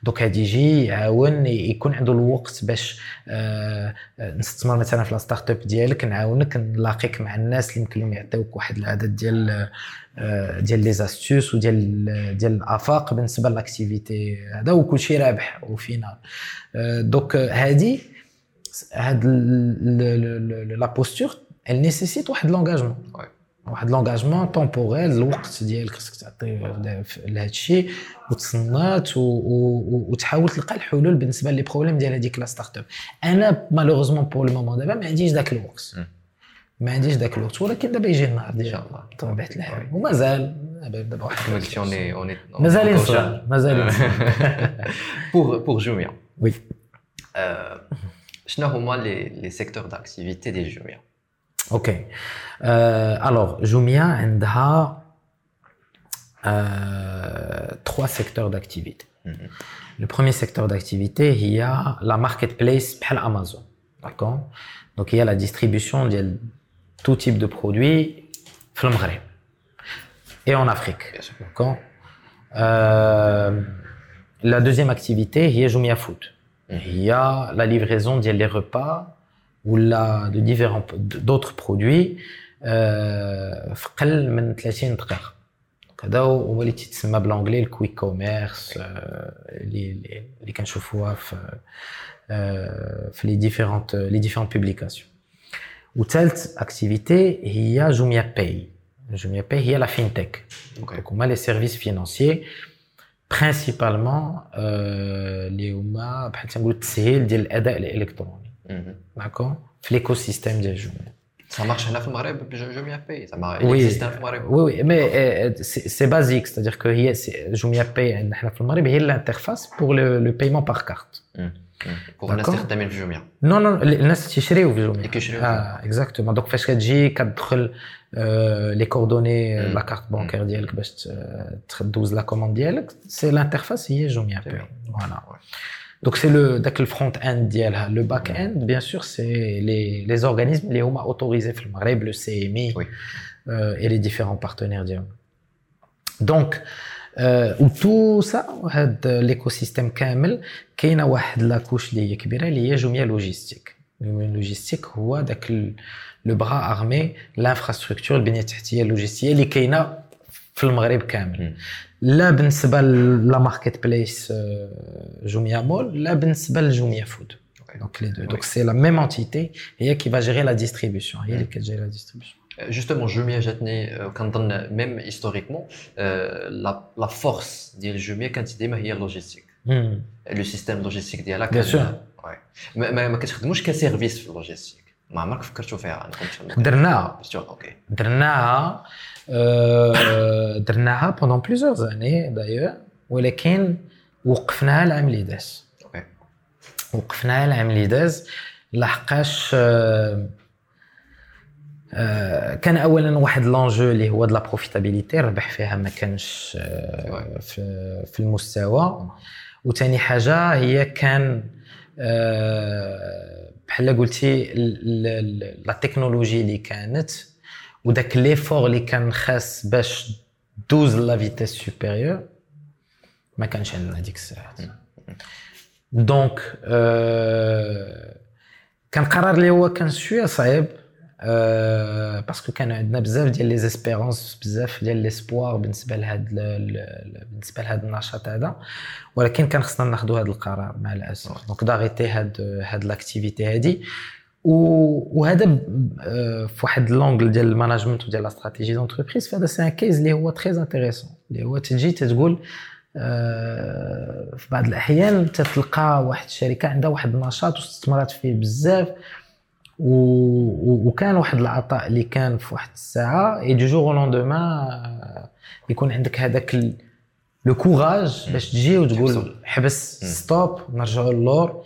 donc هادي يجي يعاون يكون عنده الوقت باش آه، آه، نستثمر مثلا في ال start-up ديالك نعاونك نلاقيك مع الناس اللي يمكن لهم يعطيوك واحد العدد ديال آه، ديال les astuces وديال ديال الآفاق بالنسبة لل activité هذا وكل شيء رابح au final آه، donc هادي هاد la posture elle nécessite واحد l'engagement. واحد l'engagement temporel الوقت ديالك خصك تعطيه لهذا الشيء وتصنت وتحاول تلقى الحلول بالنسبة les problèmes ديال هذيك la start-up أنا malheureusement pour le moment دابا ما عنديش ذاك الوقت. ما عنديش ذاك الوقت. ولكن دابا يجي النهار ديال شاء الله. بطبيعه الحال. ومازال دابا واحد مازال صغار مازال بور بور جوميا وي شنو هما لي سيكتور داكتيفيتي ديال جوميا OK. Euh, alors, Jumia a euh, trois secteurs d'activité. Mhm. Le premier secteur d'activité, il y a la marketplace par Amazon. D'accord? Donc, il y a la distribution de tout type de produits dans et en Afrique. D'accord? Euh, la deuxième activité, il y a Jumia Food. Mhm. Il y a la livraison des repas ou la, de différents d'autres produits euh, في أقل من 30 دقيقة. Donc هذا هو اللي تيتسمى ب l'anglais ال quick commerce اللي اللي- اللي كنشوفوها في آه، في les différentes les différentes publications وثالث activité هي Jumia Pay Jumia Pay هي la fintech OK donc هما les services financiers principalement اللي هما بحال تنقول التسهيل ديال الاداء الالكتروني d'accord في l'écosystème ديال Jumia Ça marche. هنا في المغرب ب Jumia Pay زعما oui existe في المغرب oui oui mais c'est basique c'est-à-dire que هي Jumia Pay عندنا حنا في المغرب هي l'interface pour le paiement par carte pour الناس D'accord. اللي خدامين في جوميا نو نو الناس تيشريو في Jumia اللي كيشريو في آه exactement donc فاش كتجي كتدخل آه، les coordonnées مم. la carte bancaire ديالك باش ت- تدوز la commande ديالك c'est l'interface هي Jumia Pay voilà donc c'est le داك ال front-end ديالها le back-end bien sûr c'est les les organismes اللي هما autorisés في المغرب le CMI Oui. et les différents partenaires ديالهم donc و tout ça هاد l'écosystème كامل كاينة واحد la couche اللي هي كبيره اللي هي Jumia Logistique Jumia Logistique هو داك le bras armé l'infrastructure البنيه التحتيه اللوجستيه اللي كاينة في المغرب كامل مم. لا بالنسبة la marketplace Jumia Mall لا بالنسبة ل Jumia Food donc les deux donc c'est la même entité هي qui va gérer la distribution هي اللي كتجيري la distribution justement Jumia جاتني آه، كنظن même historiquement la la force ديال Jumia كانت ديما هي ال logistique le système logistique ديالها كان Bien sûr. oui. ما, ما, ما كتخدموش ك service في ال logistique ما عمرك فكرتوا فيها أنا كنت درناها Bien sûr, OK درناها آه، درناها pendant plusieurs années d'ailleurs ولكن وقفناها العام اللي داز وقفناها العام اللي داز لحقاش آه، آه، كان اولا واحد l'enjeu اللي هو de la profitabilité الربح فيها ما كانش آه، في في المستوى. وثاني حاجة هي كان بحال قلتي la technologie اللي كانت. وداك l'effort اللي كان خاص باش دوز la vitesse supérieure ما كانش عندنا ديك الساعات. donc آه كان قرار اللي هو كان شوية صعيب parce que كان عندنا بزاف ديال les expériences بزاف ديال l'espoir بالنسبة لهاد ال- ال- ال- بالنسبة لهاد النشاط هذا. ولكن كان خصنا ناخذوا هذا القرار مع الأسف. donc d'arrêter هاد هاد l'activité هادي. وهذا آه، في واحد l'angle ديال ال management وديال la stratégie d'entreprise فهذا c'est un case اللي هو très intéressant. اللي هو تجي تقول آه، في بعض الأحيان تتلقى واحد الشركة عندها واحد النشاط واستثمرات فيه بزاف وكان واحد العطاء اللي كان في واحد الساعة et du jour au lendemain يكون عندك هذاك le courage باش تجي وتقول. حبس stop نرجعوا للور.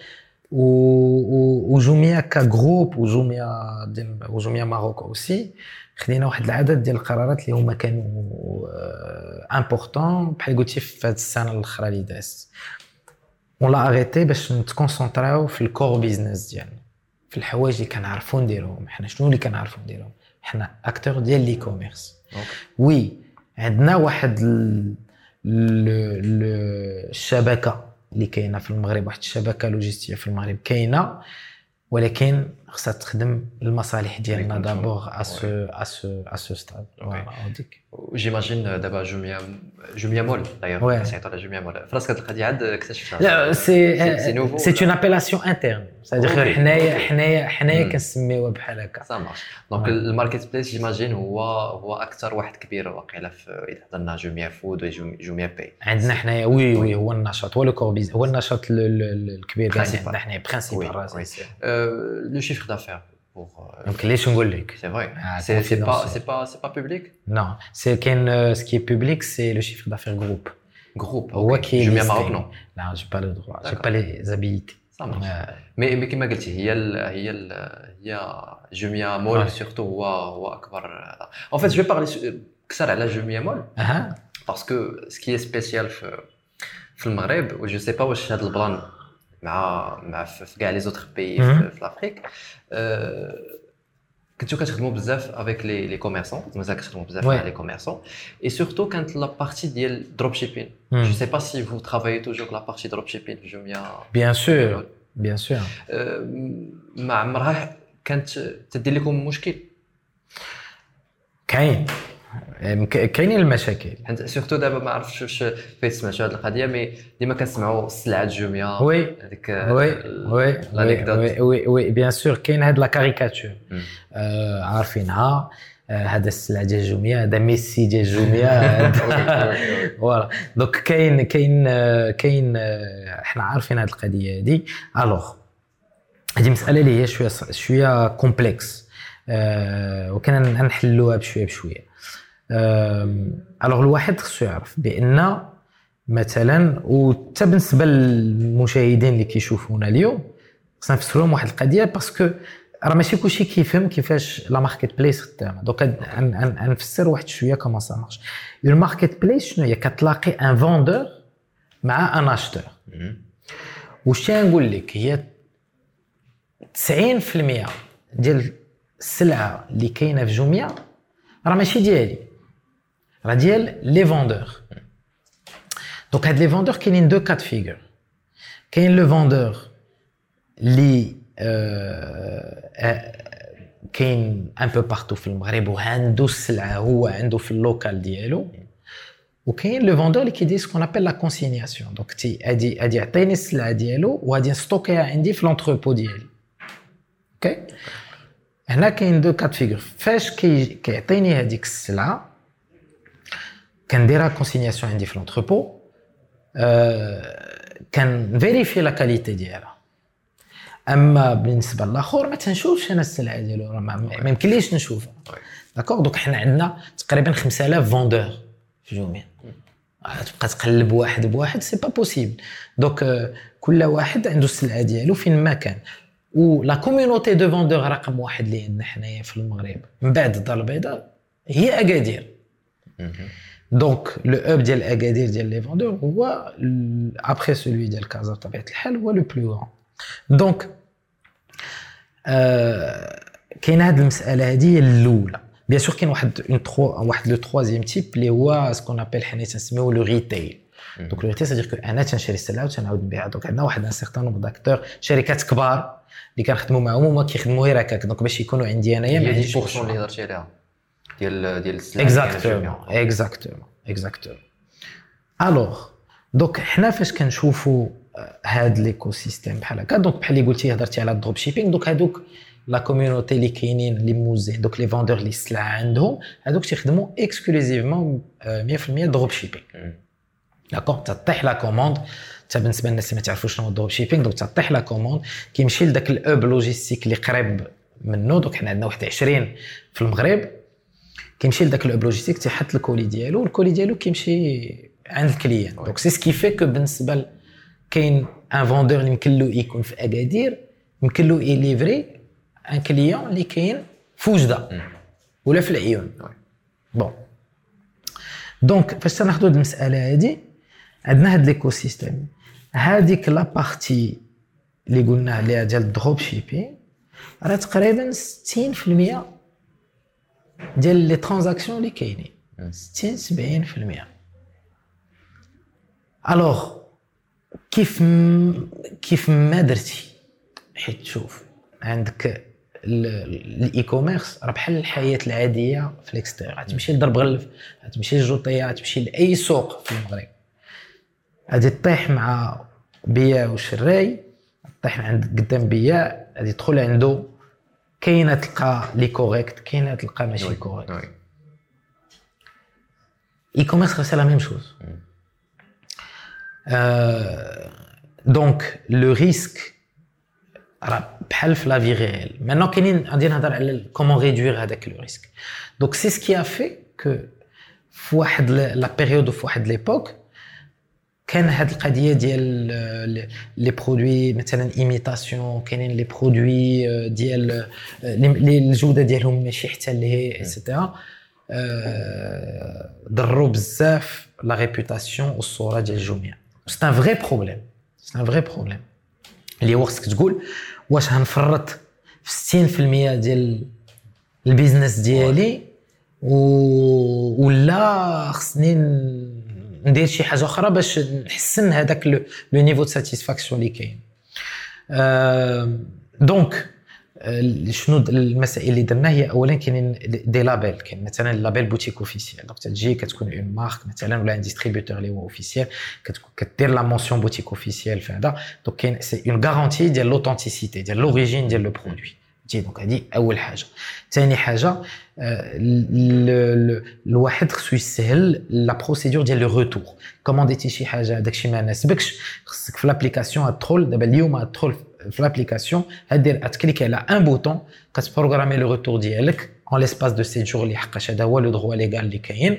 و... و... وجوميا كجروب وجوميا ديال وجوميا ماروك اوسي خدينا واحد العدد ديال القرارات اللي هما كانوا importants بحال قلتي في هذه السنة الاخرى اللي دازت on a arrêté باش نتكونسونطراو في ال core business ديالنا في الحوايج اللي كنعرفوا نديروهم حنا شنو اللي كنعرفوا نديروهم حنا acteur ديال l'e-commerce oui عندنا واحد ال... ال... ال- الشبكه اللي كاينة في المغرب واحد الشبكة لوجستيه في المغرب كاينة ولكن خصها تخدم المصالح ديالنا d'abord contrôle. à ce à ce à ce stade هذيك j'imagine دابا Jumia Jumia Mall d'ailleurs. سيعطوا على Jumia Mall فراسك هاد القضية عاد اكتشفتها là c'est C'est- c'est nouveau, سي. اون ابيلاسيون انترن سادير. حنايا حنايا حنايا. كنسميوها بحال هكا ça marche donc. ال marketplace j'imagine هو هو أكثر واحد كبير واقيلا في اذا هضرنا Jumia Food و Jumia Pay عندنا حنايا oui oui هو النشاط هو le cœur هو النشاط ال- ال- الكبير Principal. عندنا حنايا principal le chiffre d'affaires pour euh, دونك ليش نقول لك c'est vrai Ah, c'est c'est pas confidentiel. c'est pas c'est pas public Non, c'est qu'un ce qui est public, c'est le chiffre d'affaires groupe. groupe هو ok. qui est جوميا listé. ماروك نو Non, j'ai pas le droit, j'ai D'accord. pas les habilités. Ça marche. Euh, مي مي كما قلتي هي ال هي ال هي جوميا مول Ouais. سورتو هو هو اكبر en fait je vais parler sur- أكثر على جوميا مول aha. باسكو سكي سبيسيال في في المغرب و جو سي با واش هذا البلان مع مع في في كاع les autres pays Mhm. في, في l'Afrique أه، كنتو كتخدموا بزاف avec les les commerçants مازال كتخدموا بزاف Ouais. مع les commerçants et surtout كانت la partie ديال dropshipping Hmm. je sais pas si vous travaillez toujours la partie dropshipping في Jumia Bien sûr, bien sûr. أه، ما عمرها كانت تدير لكم مشكل كاين مك- كاينين المشاكل. حيت surtout دابا ما عرفتش واش فايت سمعتوا هذه القضية mais ديما كنسمعوا السلعه Jumia oui هذيك oui oui oui oui oui bien sûr كاين هاد la caricature. آه، عارفينها. آه، هذا السلعة ديال Jumia هذا mais c'est ديال Jumia voilà. donc كاين كاين آه، كاين آه، حنا عارفين هذه القضية هذه alors هذه مسألة اللي هي شوية شوية complexe آه، وكان نحلوها بشوية بشوية. alors الواحد خصو يعرف بأن مثلا وحتى بالنسبة للمشاهدين اللي كيشوفونا اليوم خصنا نفسروا لهم واحد القضية parce que راه ماشي كلشي كيفهم كيفاش la marketplace خدامه donc غنفسر واحد شوية comment ça marche une marketplace شنو هي؟ كتلاقي un vendeur مع un acheteur واش نقول لك؟ هي 90% ديال السلعة اللي كاينة في جوميا راه ماشي ديالي. راه ديال les vendeurs donc هاد les vendeurs كاينين deux cas de figure كاين le vendeur اللي آه، آه، كاين un peu partout في المغرب وعنده السلعه هو عنده في ال local ديالو وكاين le vendeur اللي كيدير ce qu'on appelle la consignation donc تي ادي ادي يعطيني السلعه ديالو وغادي نستوكيها عندي في l'entrepôt ديالي OK هنا كاين deux cas de figure فاش كي كيعطيني هذيك السلعه كنديرها consignation عندي في l'entrepôt آه كنفيريفي la qualité ديالها اما بالنسبة للاخر ما تنشوفش أنا السلعه ديالو راه ما يمكنليش نشوفها d'accord donc حنا عندنا تقريبا 5000 vendeurs في جوميا تبقى تقلب واحد بواحد c'est pas possible donc آه، كل واحد عنده السلعة ديالو فين ما كان و la community de vendeurs رقم واحد اللي عندنا حنايا في المغرب. من بعد الدار البيضاء هي أكادير. donc le hub ديال اكادير ديال les vendeurs هو après celui ديال كازا بطبيعه الحال هو le plus grand donc كاين هذه المساله هذه هي الاولى bien sûr كاين واحد un autre واحد le troisième type اللي هو ce qu'on appelle حنا تنسميو le retail donc le retail c'est-à-dire que أنا تنشري السلعه وتنعاود نبيعها donc عندنا واحد un certain nombre d'acteurs شركات كبار اللي كنخدموا معاهم هما كيخدموا غير هكاك donc باش يكونوا عندي انايا ما عنديش 10% اللي هضرتي عليها ديال ديال السلعه exactement exactement exactement alors donc حنا فاش كنشوفوا هاد l'écosystème بحال هكا donc بحال اللي قلتي هضرتي على ال drop shipping donc هادوك la community اللي كاينين اللي موزعين donc les vendeurs اللي السلعه عندهم هادوك تيخدموا exclusivement 100% drop shipping d'accord تطيح la commande حتى بالنسبة للناس اللي ما تعرفوش شنو ال drop shipping donc تطيح la commande كيمشي لذاك ال hub logistique اللي قريب منه donc حنا عندنا واحد 20 في المغرب. كيمشي لذاك logistique تيحط ال colis ديالو وال colis ديالو كيمشي عند ال client. donc c'est ce qui fait que بالنسبة كاين un vendeur اللي يمكن له يكون في أكادير يمكن له يليفري un client اللي كاين في وجدة ولا في العيون. bon donc فاش تناخذوا هاد المسألة هادي عندنا هاد l'écosystème هاديك la partie اللي قلنا عليها ديال ال drop shipping راه تقريبا 60% ديال les transactions اللي كاينين. 60 70% alors كيف م- كيف ما درتي؟ حيت شوف عندك ال e-commerce راه بحال الحياة العادية في ال extérieur غتمشي لدرب غلف غتمشي للجوطيه غتمشي لأي سوق في المغرب. غادي تطيح مع بياع وشراي تطيح عند قدام بياع غادي تدخل عنده كاينة تلقى les corrects كاينة تلقى ماشي correct. oui. e-commerce c'est la même chose. donc le risque راه بحال في la vie réelle maintenant كاينين غادي نهضر على comment réduire هذاك le risque donc c'est ce qui a fait que في واحد la période وفي واحد l'époque كان هاد القضية ديال آه، les produits مثلا imitation كاينين les produits آه، ديال آه، لي- لي الجودة ديالهم ماشي حتى اللي هي et cetera ضروا بزاف la réputation والصورة ديال الجميع. c'est un vrai problème c'est un vrai problème اللي هو خصك تقول واش هنفرط في 60% ديال ال business ديالي و... ولا خصني ندير شي حاجة أخرى باش نحسن هذاك le niveau de satisfaction اللي كاين. آه، donc آه، شنو المسائل اللي درنا هي اولا كاينين des labels. كاين مثلا ال label boutique officielle donc تجي كتكون une marque مثلا ولا un distributeur اللي هو officiel كدير la mention boutique officielle في هذا. donc كاين c'est une garantie ديال l'authenticité ديال l'origine ديال le produit donc هذه أول حاجة. ثاني حاجة الواحد خصو يسهل la procédure ديال le retour commanditi شي حاجة داكشي ما ناسبكش خصك في l'application تدخل دابا اليوم تدخل في l'application هدير تكليكي على un bouton كتبروغرامي le retour ديالك en l'espace de sept jours اللي حقاش هذا هو le droit légal اللي كاين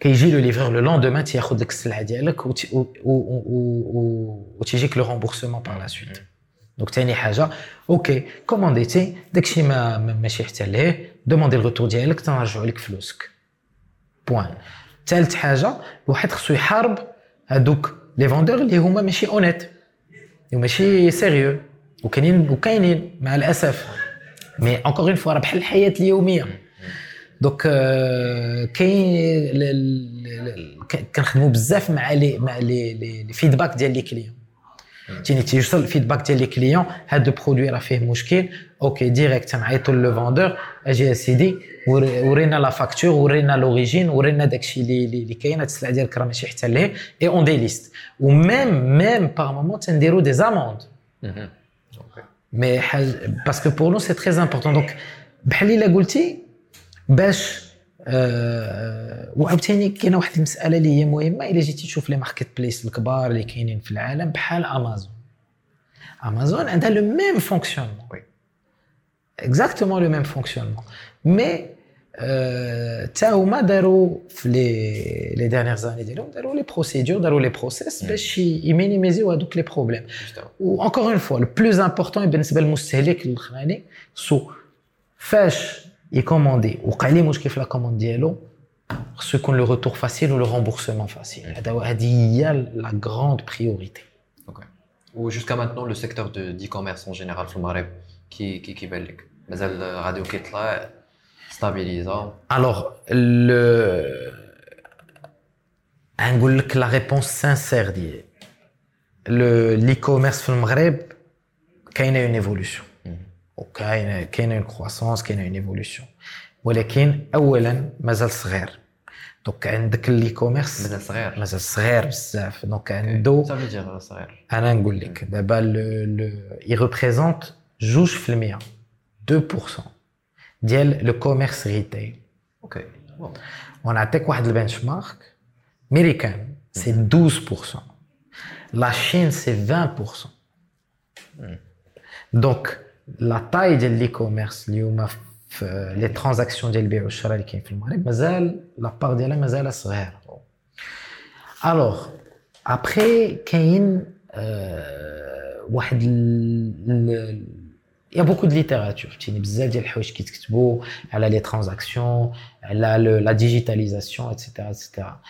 كيجي le livreur le lendemain تياخذ لك السلعه ديالك وت- و- و- و- و- وتيجيك le remboursement par la suite donc ثاني حاجة OK كومونديتي داكشي ما ما- ماشي حتى ليه دوموندي ال retour ديالك تنرجعوا لك فلوسك point ثالث حاجة الواحد خصو يحارب هادوك les vendeurs اللي هما ماشي honnêtes وماشي sérieux وكاينين وكاينين مع الاسف mais encore une fois راه بحال الحياة اليوميه donc آه، كاين كنخدموا بزاف مع les مع les feedbacks ديال les clients تيني تيوصل ال feedback ديال les clients هاد ال produit راه فيه مشكل OK direct تنعيطوا le vendeur أجي يا سيدي وري- ورينا la facture ورينا l'origine ورينا داكشي اللي اللي اللي كاين هاد السلعه ديالك راه ماشي حتى ليه et on déliste و même même par moments تنديروا des amendes مي حاجة parce que pour nous c'est très important donc بحال الا قلتي باش آه وعاوتاني كاينة واحد المسألة اللي هي مهمة إلا جيتي تشوف les marketplaces الكبار اللي كاينين في العالم بحال امازون امازون عندها le même fonctionnement oui. le même fonctionnement. Mais آه، تا هما داروا في les les dernières années ديالهم داروا les procédures داروا les process باش يminimiserو هذوك les problèmes و encore une fois le plus important بالنسبة للمستهلك الاخراني c'est فاش يcommander وقع ليه مشكل في la commande ديالو خصو يكون le retour facile و le remboursement facile هذا هذه هي la grande priorité و jusqu'à maintenant le secteur de d'e-commerce en général في المغرب كي كي كيبان لك مازال غادي كيطلع stabilisa alors le نقول لك la réponse sincère ديالي l'e-commerce في المغرب كاينة une évolution وكاينه كاينة une croissance كاينة une évolution ولكن اولا مازال صغير. donc عندك l'e-commerce مازال صغير. مازال صغير بزاف. donc عنده صغير. أنا نقول لك دابا il représente جوج في المية 2% ديال le commerce retail OK ونعطيك واحد ال benchmark américain c'est 12% la Chine c'est 20% donc la taille ديال l'e-commerce اليوم في les transactions ديال البيع والشراء اللي كاين في المغرب مازال la part ديالها مازال صغيرة. alors après كاين واحد y a beaucoup de littérature فهمتيني بزاف ديال الحوايج كيتكتبوا على les transactions على la digitalisation et cetera et cetera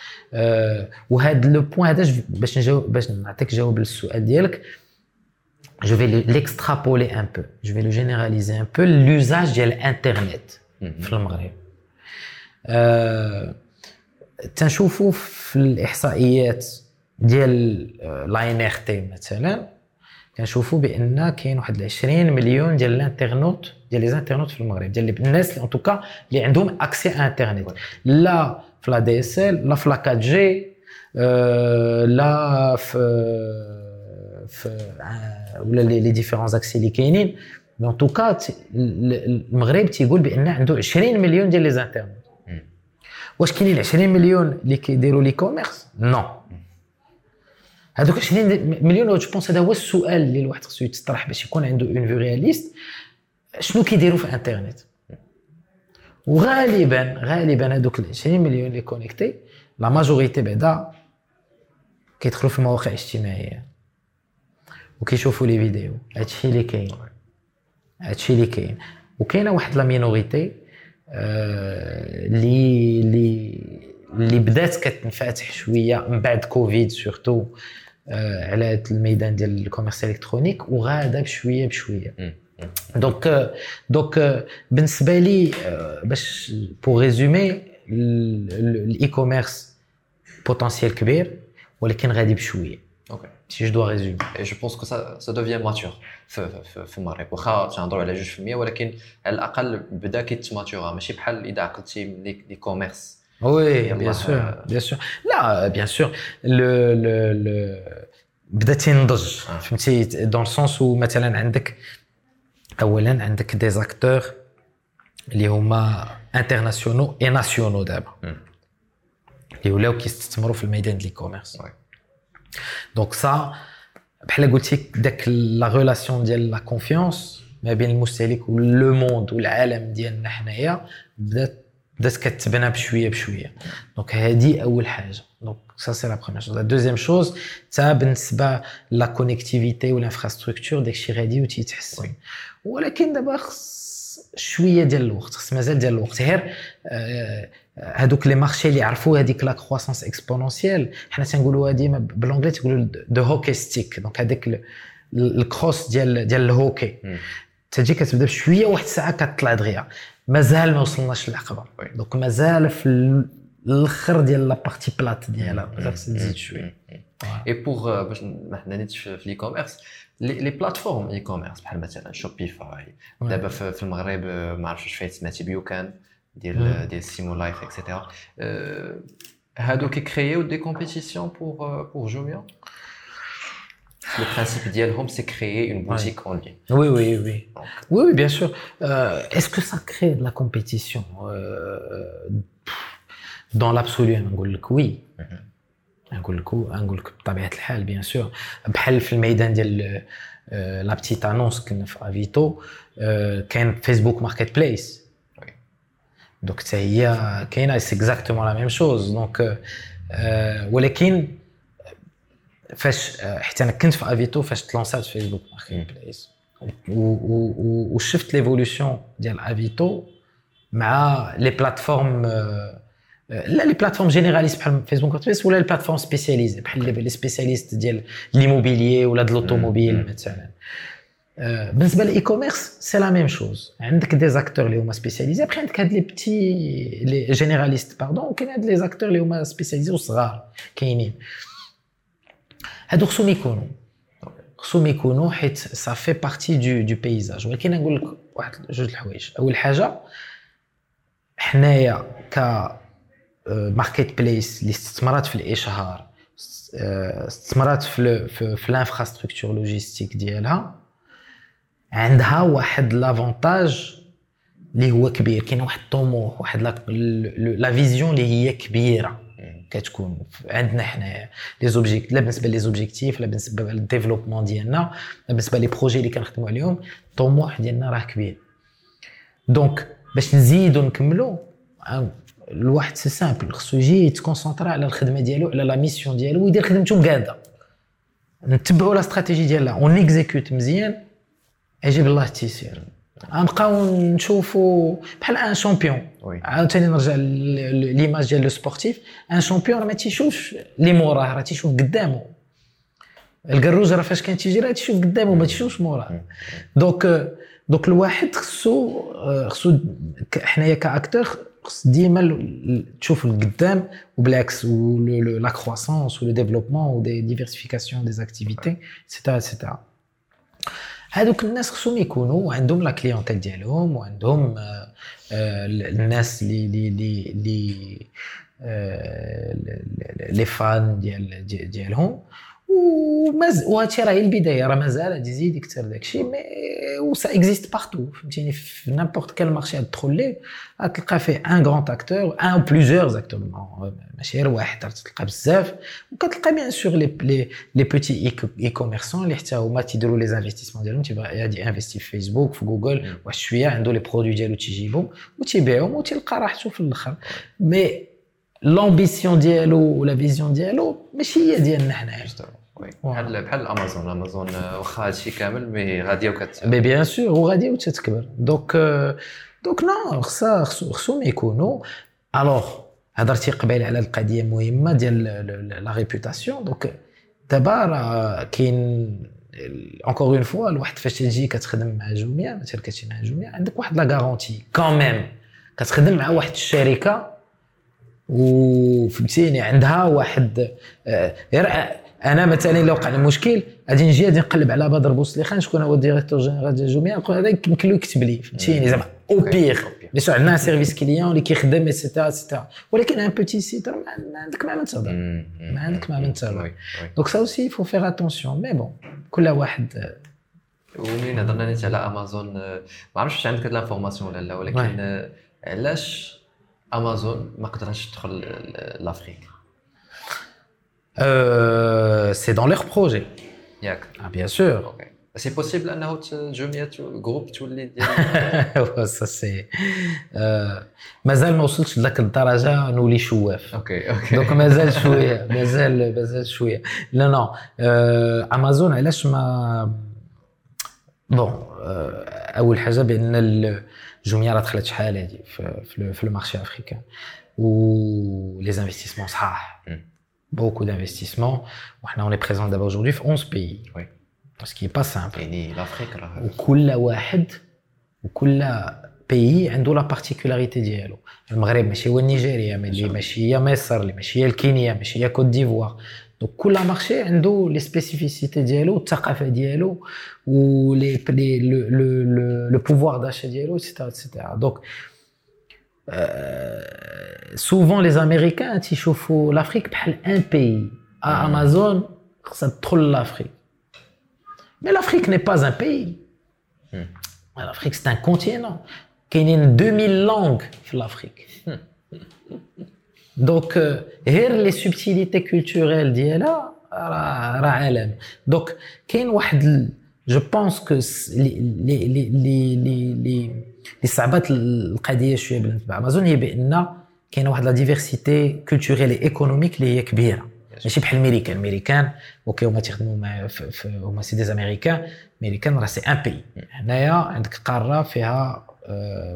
وهذا le point هذا باش نجاوب باش نعطيك جواب للسؤال ديالك je vais l'extrapoler un peu, je vais le généraliser un peu, l'usage de l'Internet. في المغرب. تنشوفوا في الاحصائيات ديال l'ANRT مثلا كنشوفوا بان كاين واحد 20 مليون ديال الانترنت ديال les internautes في المغرب ديال الناس en tout cas اللي عندهم accès internet لا في l'ADSL لا في la 4G لا في في ولا les différents accès اللي كاينين. en tout cas المغرب تيقول بأن عنده 20 مليون ديال les internautes. واش كاينين 20 مليون اللي كيديروا l'e-commerce non هذوك 20 مليون je pense هذا هو السؤال اللي الواحد خصو يتطرح باش يكون عنده une vue réaliste شنو كيديروا في انترنت وغالبا غالبا هذوك 20 مليون اللي connectés la majorité بعدا كيدخلوا في المواقع الاجتماعيه وكيشوفوا les vidéos هادشي اللي كاين هادشي اللي كاين وكاينه واحد la minorité اللي اللي اللي بدات كتنفتح شوية. من بعد كوفيد surtout على هذا الميدان ديال ال commerce électronique وغادا بشوية بشوية. donc donc بالنسبة لي باش pour résumer ال e-commerce potentiel كبير ولكن غادي بشوية. OK si je dois résumer. Et je pense que ça, ça devient mature. في في في المغرب واخا تنهضروا على 2% ولكن على الاقل بدا كيتماتورا ماشي بحال اذا عقلتي لي كوميرس وي بيان سور بيان سور لا بيان سور لو لو لو بدا تينضج فهمتي dans ce sens و مثلا عندك اولا عندك des acteurs اللي هما internationaux et nationaux دابا اللي ولاو كيستثمروا في الميدان ديال commerce donc ça بحال قلتي داك la relation ديال la confiance ما بين المستهلك و le monde والعالم ديالنا حنايا بدات بدات كتبنى بشويه بشويه donc هذه اول حاجة donc ça c'est la première chose la deuxième chose تا بالنسبة la connectivité وال infrastructure داكشي غادي وتيتحسن ولكن دابا خص شوية ديال الوقت خص مازال ديال الوقت غير هذوك les marchés اللي عرفوا هذيك la croissance exponentielle. حنا تنقولوها ديما بال anglais تقولوا the hockey stick donc هذاك الكروس ديال ديال الهوكي تجي كتبدا بشوية واحد الساعة كتطلع دغيا. مازال ما وصلناش للعقبه دونك مازال في الأخر ديال لا بارتي بلات ديالها. مازال تزيد شوية. اي بوغ باش ما حنانيتش في لي كوميرس لي بلاتفورم اي كوميرس بحال مثلا شوبيفاي دابا في المغرب ما عرفتش فايت سمعتي بيوكان؟ ديال ديال سيمو لايف اكسيتيرا هادو كيكرييو دي كومبيتيسيون بور بور جوميا Le principe ديالهم, c'est créer une boutique ouais. en ligne. Oui, oui, oui. Oui, oui, bien sûr. Euh, Est-ce que ça crée de la compétition euh, Dans l'absolu, نقول لك oui. نقول لك نقول لك بطبيعه الحال bien sûr بحال في الميدان ديال la petite annonce كنا في Avito كاين Facebook Marketplace donc حتى هي كاينة c'est exactement la même chose donc ولكن فاش حتى أنا كنت في Avito فاش تلونسات Facebook Marketplace وشفت l'évolution ديال Avito مع les plateformes لا les plateformes généralistes بحال Facebook Market ولا les plateformes spécialisées بحال les spécialistes ديال l'immobilier ولا د l'automobile مثلا بالنسبة لل e-commerce c'est la même chose عندك des acteurs اللي هما spécialisés après عندك هاد les petits les généralistes pardon وكاين هاد les acteurs اللي هما spécialisés وصغار كاينين. هادو خصهم يكونوا. خصهم يكونوا حيت ça fait partie du du paysage ولكن نقول لك واحد جوج الحوايج. أول حاجة حنايا ك marketplace اللي استثمرات في الإشهار استثمرات في في ال infrastructure logistique ديالها. عندها واحد l'avantage اللي هو كبير. كاين واحد الطموح واحد la vision اللي هي كبيرة. كتكون عندنا حنايا les object- لا بالنسبة les objectifs لا بالنسبة لل développement ديالنا لا بالنسبة les projets اللي كنخدموا عليهم الطموح ديالنا راه كبير. donc باش نزيدو نكملو الواحد c'est simple خصو يجي يتكونسونطرا على الخدمة ديالو على la mission ديالو ويدير خدمته مقاده نتبعوا la stratégie ديالنا. ونيكزيكوت مزيان. يجيب الله التيسير. غنبقاو نشوفوا بحال un champion عاوتاني نرجع l'image ديال le sportif. un champion راه ما تيشوفش لي موراه راه تيشوف قدامه الكروج راه فاش كان تيجي راه تيشوف قدامه ما تيشوفش موراه donc donc الواحد خصو خصو حنايا ك acteur خص ديما تشوف القدام وبالعكس la croissance و le développement و des diversifications d'activités et cetera et cetera هذوك الناس خصهم يكونوا عندهم la clientèle ديالهم وعندهم آه، آه، الناس اللي اللي اللي les fans ديال ديالهم. وماز وهادشي راه هي البداية راه مازال غادي يزيد يكثر داكشي mais ça existe partout فهمتيني؟ في n'importe quel marché تدخل ليه غتلقى فيه un grand acteur un plusieurs acteurs ماشي غير واحد تلقى بزاف. وكتلقى bien sûr les les les petits e-commerçants اللي حتى هما تيديروا les investissements ديالهم تيبغي غادي investir في فيسبوك في جوجل واحد شوية عنده les produits ديالو تيجيبهم وتيبيعهم وتلقى راحته في الأخر. mais l'ambition ديالو و la vision ديالو ماشي هي ديالنا حنايا. بحال بحال Amazon Amazon واخا هادشي كامل mais غاديه وكت مي bien sûr وغاديه وتتكبر. donc donc non خصها خصهم يكونوا alors هضرتي قبيل على القضية مهمة ديال la réputation donc دابا راه كاين encore une fois الواحد فاش تجي كتخدم مع Jumia مثلا كتمشي مع Jumia عندك واحد la garantie quand même كتخدم مع واحد الشركة وفهمتيني عندها واحد غير أنا مثلا لو وقع لي مشكل غادي نجي غادي نقلب على بدر بوسليخان شكون هو ال directeur général ديال ال Jumia نقول هذا يمكن له يكتب لي فهمتيني؟ زعما أو بيغ بيسو عندنا service client اللي كيخدم et cetera et cetera ولكن un petit site ما عندك مع من تهضر ما عندك مع من تهضر donc ça aussi faut faire attention mais bon كل واحد ومنين هضرنا نيت على امازون ما عرفتش واش عندك هاد l'information ولا لا ولكن علاش امازون ما قدرتش تدخل l'Afrique Euh, c'est dans leur projet. ياك Ah, bien sûr. سي بوسيبل انه جمعيه جروب تولي ديال سا سي آه، مازال ما وصلتش لذاك الدرجه نولي شواف أوكي أوكي دونك مازال شوية مازال مازال شوية لا نو آه، امازون علاش ما بون آه، اول حاجة بان الجمعيه راه دخلت شحال هادي في في, في المارشي افريكان و لي انفستيسمون صحاح beaucoup d'investissements. On est présent d'abord aujourd'hui في 11 pays. Oui. Ce qui n'est pas simple. يعني l'Afrique راه وكل واحد وكل pays عنده la particularité ديالو المغرب ماشي هو النيجيريا اللي ماشي هي مصر اللي ماشي هي الكينيا ماشي هي كوت ديفوار donc كل marché عنده les spécificités ديالو الثقافه ديالو و les le le le pouvoir d'achat ديالو et cetera et cetera donc souvent les Américains تيشوفوا l'Afrique بحال un pays Amazon خصها تدخل l'Afrique mais l'Afrique n'est pas un pays l'Afrique c'est un continent كاينين 2000 langues في l'Afrique donc غير les subtilités culturelles ديالها راه عالم. donc كاين واحد je pense que les les les les لي صعبات القضية شوية بالنسبة لامازون هي بأن كاينة واحد la diversité culturelle et économique اللي هي كبيرة. ماشي بحال الميريكان الميريكان OK هما تيخدموا هما c'est des Américains الميريكان راه c'est un pays هنايا عندك قارة فيها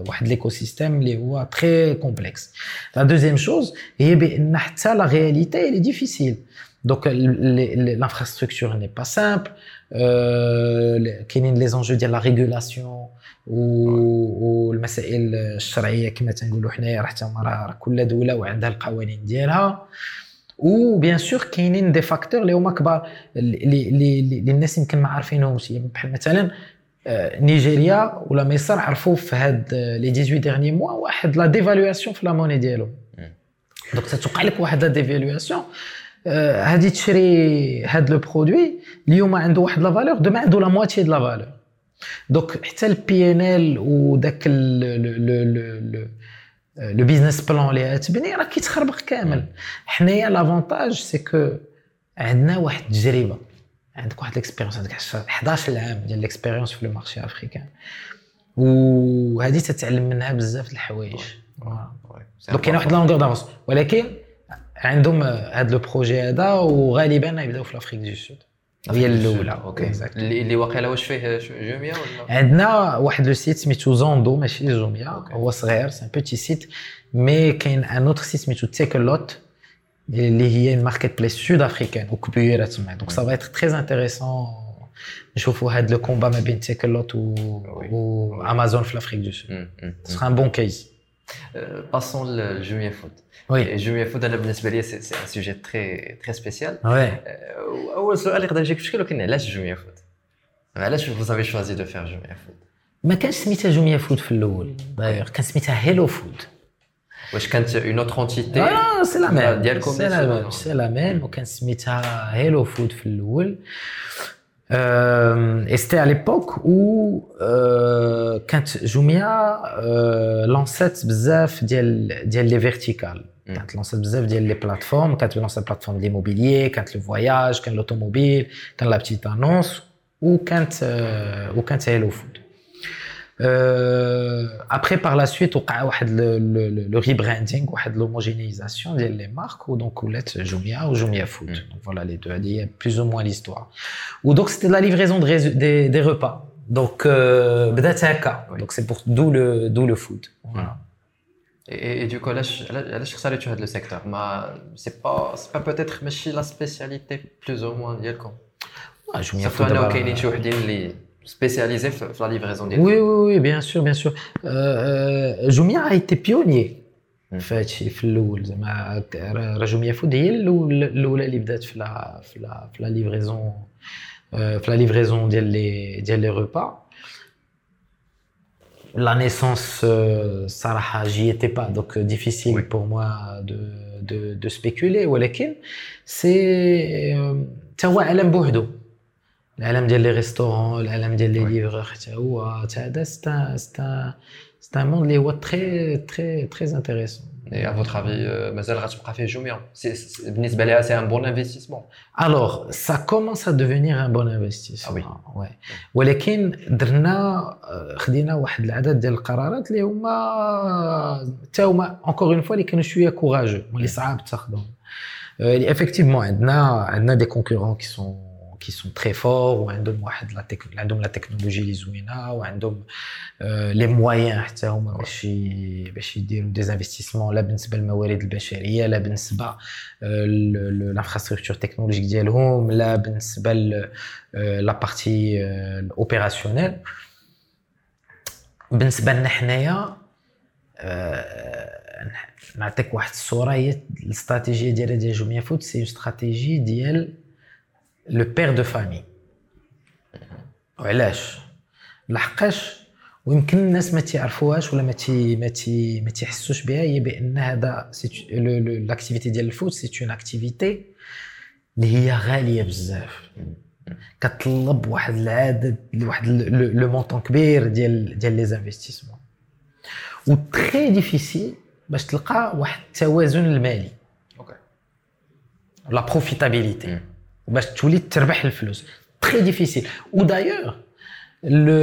واحد l'écosystème اللي هو très complexe la deuxième chose هي بأن حتى la réalité est difficile donc l'infrastructure n'est pas simple كاينين les enjeux ديال la régulation والمسائل الشرعية كما تنقولوا حنايا راه حتى راه كل دولة وعندها القوانين ديالها. و bien sûr كاينين des facteurs اللي هما كبار اللي اللي الناس يمكن ما عارفينهمش. بحال مثلا نيجيريا ولا مصر عرفوا في هاد les 18 derniers mois واحد la dévaluation في la monnaie ديالهم donc تتوقع لك واحد la dévaluation هادي تشري هاد le produit اليوم عنده واحد la valeur demain عنده la moitié de la valeur donc حتى ال P&L وداك le business plan اللي تبني راه كيتخربق كامل. حنايا l'avantage c'est que عندنا واحد التجربة. عندك واحد l'expérience عندك 11 عام ديال l'expérience في le marché africain وهذه تتعلم منها بزاف د الحوايج. donc كاين واحد longueur d'avance ولكن عندهم هذا le projet هذا وغالبا يبداو في l'Afrique du Sud هي الأولى. OK. اللي اللي واقيلا واش فيه جوميا ولا؟ عندنا واحد le site سميتو Zando ماشي جوميا. هو صغير c'est un petit site mais كاين un autre site سميتو Takealot. اللي هي marketplace sud-africaine وكبيره تما donc ça va être intéressant نشوفوا هذا le combat ما بين Takealot و, و امازون في l'Afrique du Sud sera un bon Qu'est-ce passe على Jumia Food oui Jumia Food أنا بالنسبة لي c'est un sujet très très spécial oui اول سؤال يقدر يجيك في شكل ولكن علاش Jumia Food علاش vous choisissez de faire Jumia Food ما كانش سميتها Jumia Food في الأول دايوغ كان سميتها Hello Food واش كانت une autre entité آه c'est la même ديالكم c'est la même c'est la même وكان سميتها Hello Food في الأول et c'était à l'époque و كانت Jumia لونسات بزاف ديال ديال les verticales كانت لونسات بزاف ديال les plateformes كانت لونسات plateforme l'immobilier كانت le voyage كان l'automobile كان la petite annonce وكانت وكانت Hello Food après par la suite وقع واحد le rebranding واحد l'homogénéisation ديال les marques و donc ولات Jumia و Jumia Food donc voilà les deux هادي هي plus ou moins l'histoire و donc c'était la livraison des des repas donc بدات هكا donc c'est pour de le de le food voilà et du coup علاش علاش اختاريتو هذا le secteur mais c'est pas c'est pas peut-être ماشي la spécialité plus ou moins ديالكم Jumia Food انه كاينين شي وحدين اللي spécialisé dans la livraison des Oui, oui, oui, bien sûr, bien sûr. Euh, euh, Jumia a été pionnier في هادشي في الاول زعما راه جوميا فود هي الاولى اللي بدات في لا في لا في لا ليفريزون في لا ليفريزون ديال لي ديال لي روبا la naissance صراحه j'y étais pas donc difficile oui. pour moi de de de spéculer ولكن سي تا هو عالم بوحدو العالم ديال les restaurants العالم ديال les livreurs حتى هو حتى هذا c'est un c'est un c'est un monde اللي هو très très très intéressant et à votre avis مازال غتبقى فيه Jumia بالنسبة لها c'est un bon investissement alors ça commence à devenir un bon investissement oui ولكن درنا خدينا واحد العدد ديال القرارات اللي هما حتى هما encore une fois اللي كانوا شوية courageux اللي صعاب تاخذهم effectivement عندنا عندنا des concurrents qui sont qui sont très forts وعندهم واحد عندهم la technologie اللي زوينه وعندهم les moyens حتى هما باش باش يديروا des investissements لا بالنسبة للموارد البشرية لا بالنسبة لل infrastructure technologique ديالهم لا بالنسبة la partie opérationnelle بالنسبة لنا حنايا نعطيك واحد الصورة هي الاستراتيجيه ديالها ديال Jumia Food c'est stratégie ديال le père de famille وعلاش لحقاش ويمكن الناس ما تيعرفوهاش ولا ما تي ما تي ما تيحسوش بها هي بأن هذا l'activité ديال ال food c'est une activité اللي هي غالية بزاف. كتطلب واحد العدد واحد le montant كبير ديال ديال les investissements و très difficile باش تلقى واحد التوازن المالي. OK la profitabilité باش تولي تربح الفلوس. Ou d'ailleurs, le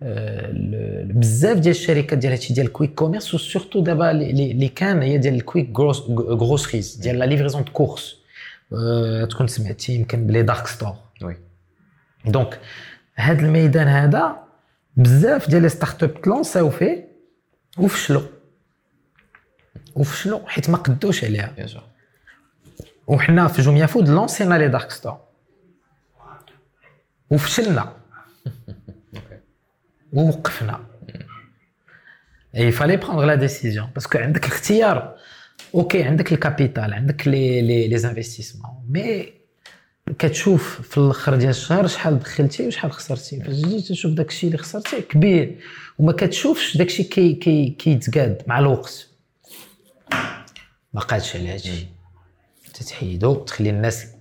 le بزاف ديال الشركات ديال هادشي ديال ال quick commerce و surtout دابا اللي كان هي ديال ال quick groceries ديال la livraison de courses تكون سمعتي يمكن بلي dark store oui donc هاد الميدان هذا بزاف ديال les start-up تلونساو فيه وفشلوا. وفشلوا حيت ما قدوش عليها. وحنا في Jumia Food لونسينا les dark stores. وفشلنا ووقفنا Il fallait prendre la décision parce que عندك الاختيار. OK عندك ال capital عندك les les les investissements mais كتشوف في الآخر ديال الشهر شحال دخلتي وشحال خسرتي. فاش تجي تشوف داك الشيء اللي خسرتي كبير. وما كتشوفش داك الشيء كي كي كيتقاد مع الوقت. ما قادش على هادشي تتحيدو تخلي الناس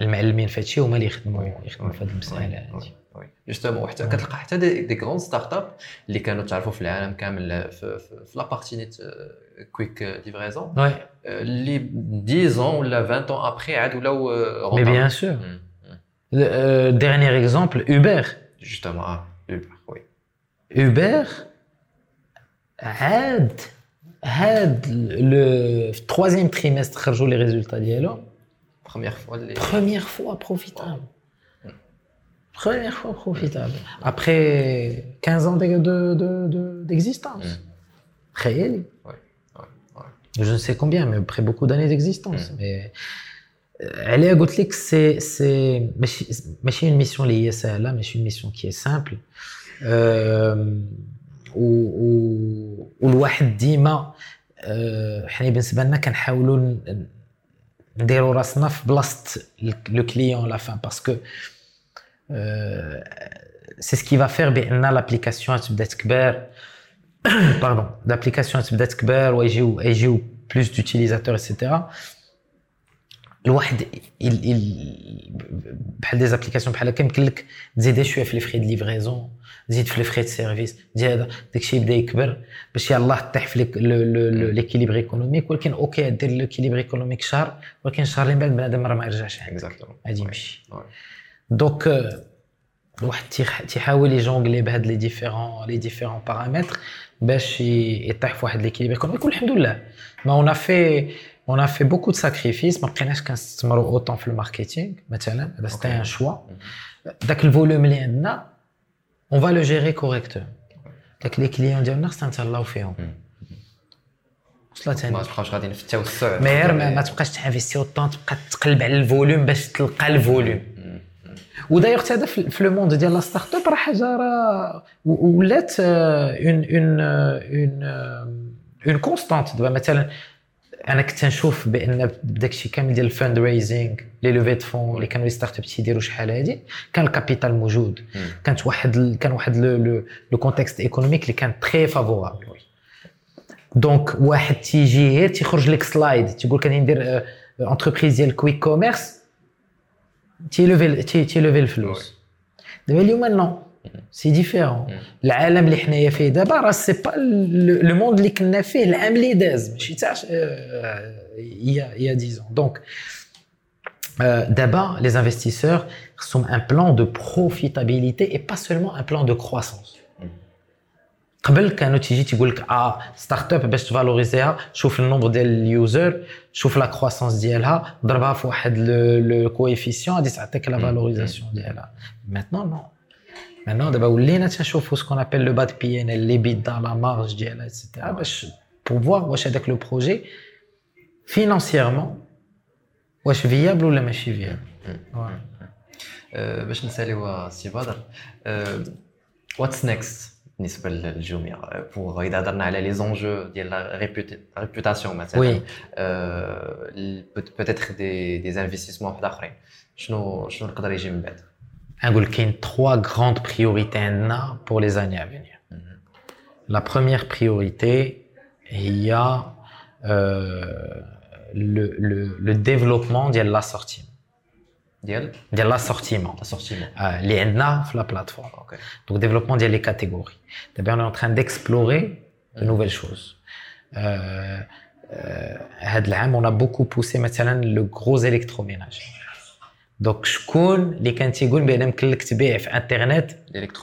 المعلمين في هادشي هما اللي يخدموا يخدموا في هاد المسألة هادي. justement وحتى كتلقى حتى des, grandes start-up اللي كانوا تعرفوا في العالم كامل في, في, la partie نيت quick livraison اللي 10 ولا 20 ans ابخي عاد ولاو mais bien sûr dernier exemple Uber justement آه Uber oui Uber عاد هاد لو في التروازيام تريمستر خرجوا لي ريزولتا ديالهم بروميير فوا اللي première fois profitable. Première fois profitable. Après 15 ans de- de- de- de- d'existence. Réel. Ouais, ouais, ouais. Je ne sais combien, mais après beaucoup d'années d'existence. Mais euh, elle est à Gotlik, c'est c'est ماشي- ماشي une mission اللي هي سهلة, mais c'est une mission qui est simple. Euh, و- و- والواحد ديما آه، حنا بالنسبة لنا كنحاولوا نديروا راسنا في بلاصة le client à la fin parce que c'est ce qui va faire ben l'application تبدا تكبر pardon l'application تبدا تكبر ويجيو يجيو plus d'utilisateurs et cetera الواحد ال- ال- بحال des applications بحال هكا يمكن لك تزيد شوية في les frais de livraison تزيد في les frais de service تزيد هذا داكشي يبدا يكبر باش يلاه طيح في l'équilibre économique ولكن OK دير l'équilibre économique شهر ولكن الشهر اللي من بعد بنادم راه ما يرجعش غادي يمشي. donc الواحد تيح- تيحاول ي jongler بهاد les différents les différents paramètres باش يطيح في واحد l'équilibre économique والحمد لله mais on fait on a fait beaucoup de sacrifices ما بقيناش كنستثمروا autant في ال marketing مثلا. هذا c'était un choix داك ال volume اللي عندنا on va le gérer correctement donc les clients ديالنا خصنا نتهلاو فيهم. وصلت ما تبقاوش غاديين في التوسع ما غير ما, ما تبقاش ت investir autant تبقى تقلب على ال volume باش تلقى ال volume ودايوغ حتى هذا في le monde ديال la start-up راه حاجة راه ولات une une une une constante دابا مثلا أنا كنت نشوف بأن داك الشيء كامل ديال ال fundraising les levées de fonds اللي كانوا les start-up تيديروا شحال هادي كان ال capital موجود. كانت واحد كان واحد le contexte économique اللي كان très favorable donc واحد تيجي غير تيخرج لك slide تيقول لك غادي ندير entreprise ديال quick commerce تي lever تي- تي lever الفلوس دابا اليوم non c'est différent العالم اللي حنايا فيه دابا راه c'est pas le monde اللي كنا فيه العام اللي داز ماشي تاع y a y a dix ans donc دابا les investisseurs خصهم un plan de profitabilité et pas seulement un plan de croissance قبل كانوا تيجي تيقول لك آه start-up باش ت valoriser ها شوف ال nombre ديال ال user شوف la croissance ديالها ضربها في واحد le coefficient غادي تعطيك la valorisation ديالها maintenant non maintenant دابا ولينا تنشوفوا ce qu'on appelle le bas de P&L l'EBITDA la marge ديالها et cetera باش pour voir واش هذاك le projet financièrement واش viable ولا ماشي viable آه، باش نساليو سي بدر. what's next بالنسبة للجوميا pour إذا هضرنا على les enjeux ديال la réputation مثلا. oui peut-être des des investissements واحد أخرين. شنو شنو يقدر يجي من بعد؟ En gros trois grandes priorités pour les années à venir. Mhm. La première priorité, il y a euh, le, le, le, développement de l'assortiment. De l'assortiment. L'assortiment. Euh, les la plateforme. Okay. Donc, développement des catégories. D'abord, on est en train d'explorer de mhm. nouvelles choses. Euh, euh, on a beaucoup poussé, maintenant, le gros électroménager. Donc شكون اللي كان تيقول بان يمكن لك تبيع في انترنت؟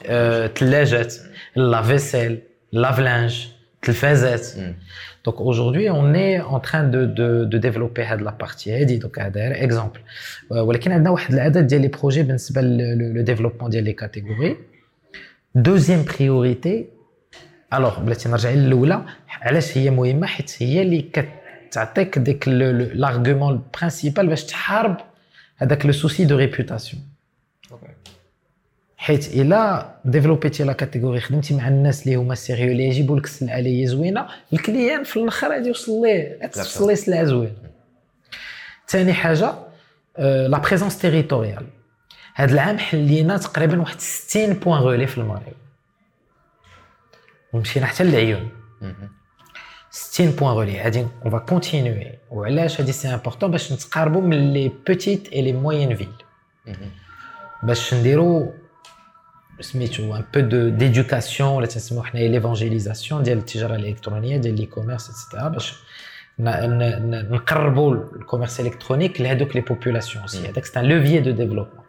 آه، ثلاجات lave-vaisselle lave-linge تلفازات. donc aujourd'hui on est en train de de de développer هاد la partie هادي. donc هذا exemple ولكن عندنا واحد العدد ديال les projets بالنسبة le développement ديال les catégories deuxième priorité alors بلاتي نرجع للأولى علاش هي مهمة؟ حيت هي اللي كتعطيك ديك l'argument principal باش تحارب هذاك le souci de réputation حيت إلا développe يتي la catégorie خدمتي مع الناس اللي هما sérieux اللي يجيبوا لك السلعة اللي هي زوينة ال client في الآخر غادي يوصل ليه؟ توصل ليه سلعة زوينة. ثاني حاجة la présence territoriale هاد العام حلينا تقريبا واحد 60 points relais في المغرب ومشينا حتى للعيون. 60 points relais غادي on va continuer وعلاش هادي c'est important باش نتقاربوا من les petites et les moyennes villes باش نديرو سميتو un peu de d'éducation ولا تنسميو حنايا l'évangélisation ديال التجاره الالكترونيه ديال les commerces et cetera باش نقربوا ال commerce électronique لهذوك les populations c'est هذاك c'est un levier de développement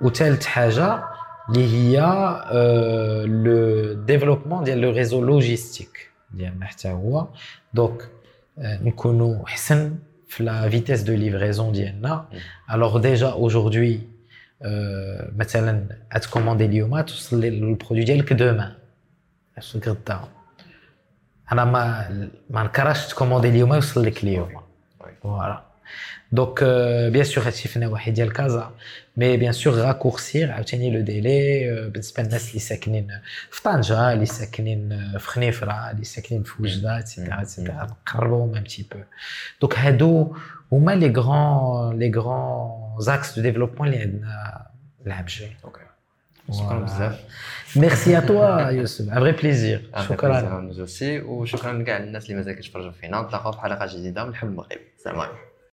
وثالث حاجة اللي هي le développement ديال le réseau logistique ديالنا حتى هو. donc نكونوا حسن في la vitesse de livraison ديالنا. Alors déjà aujourd'hui مثلا ات commander اليوم توصل ال produit ديالك demain غدا أنا ما ما نكرهش ت commander اليوم يوصل لك اليوم. voilà donc bien sûr هادشي في النواحي ديال كازا mais bien sûr raccourcir عاوتاني le délai بالنسبة للناس اللي ساكنين في طنجه اللي ساكنين في خنيفره اللي ساكنين في وجده et cetera et cetera نقربوهم un petit peu donc هادو هما les grands les grands axes de développement اللي عندنا العام الجاي شكرا بزاف merci à toi يوسف un vrai plaisir شكرا وشكرا كاع الناس اللي مازال كيتفرجوا فينا نتلاقاو في حلقه جديده من حب المغرب السلام عليكم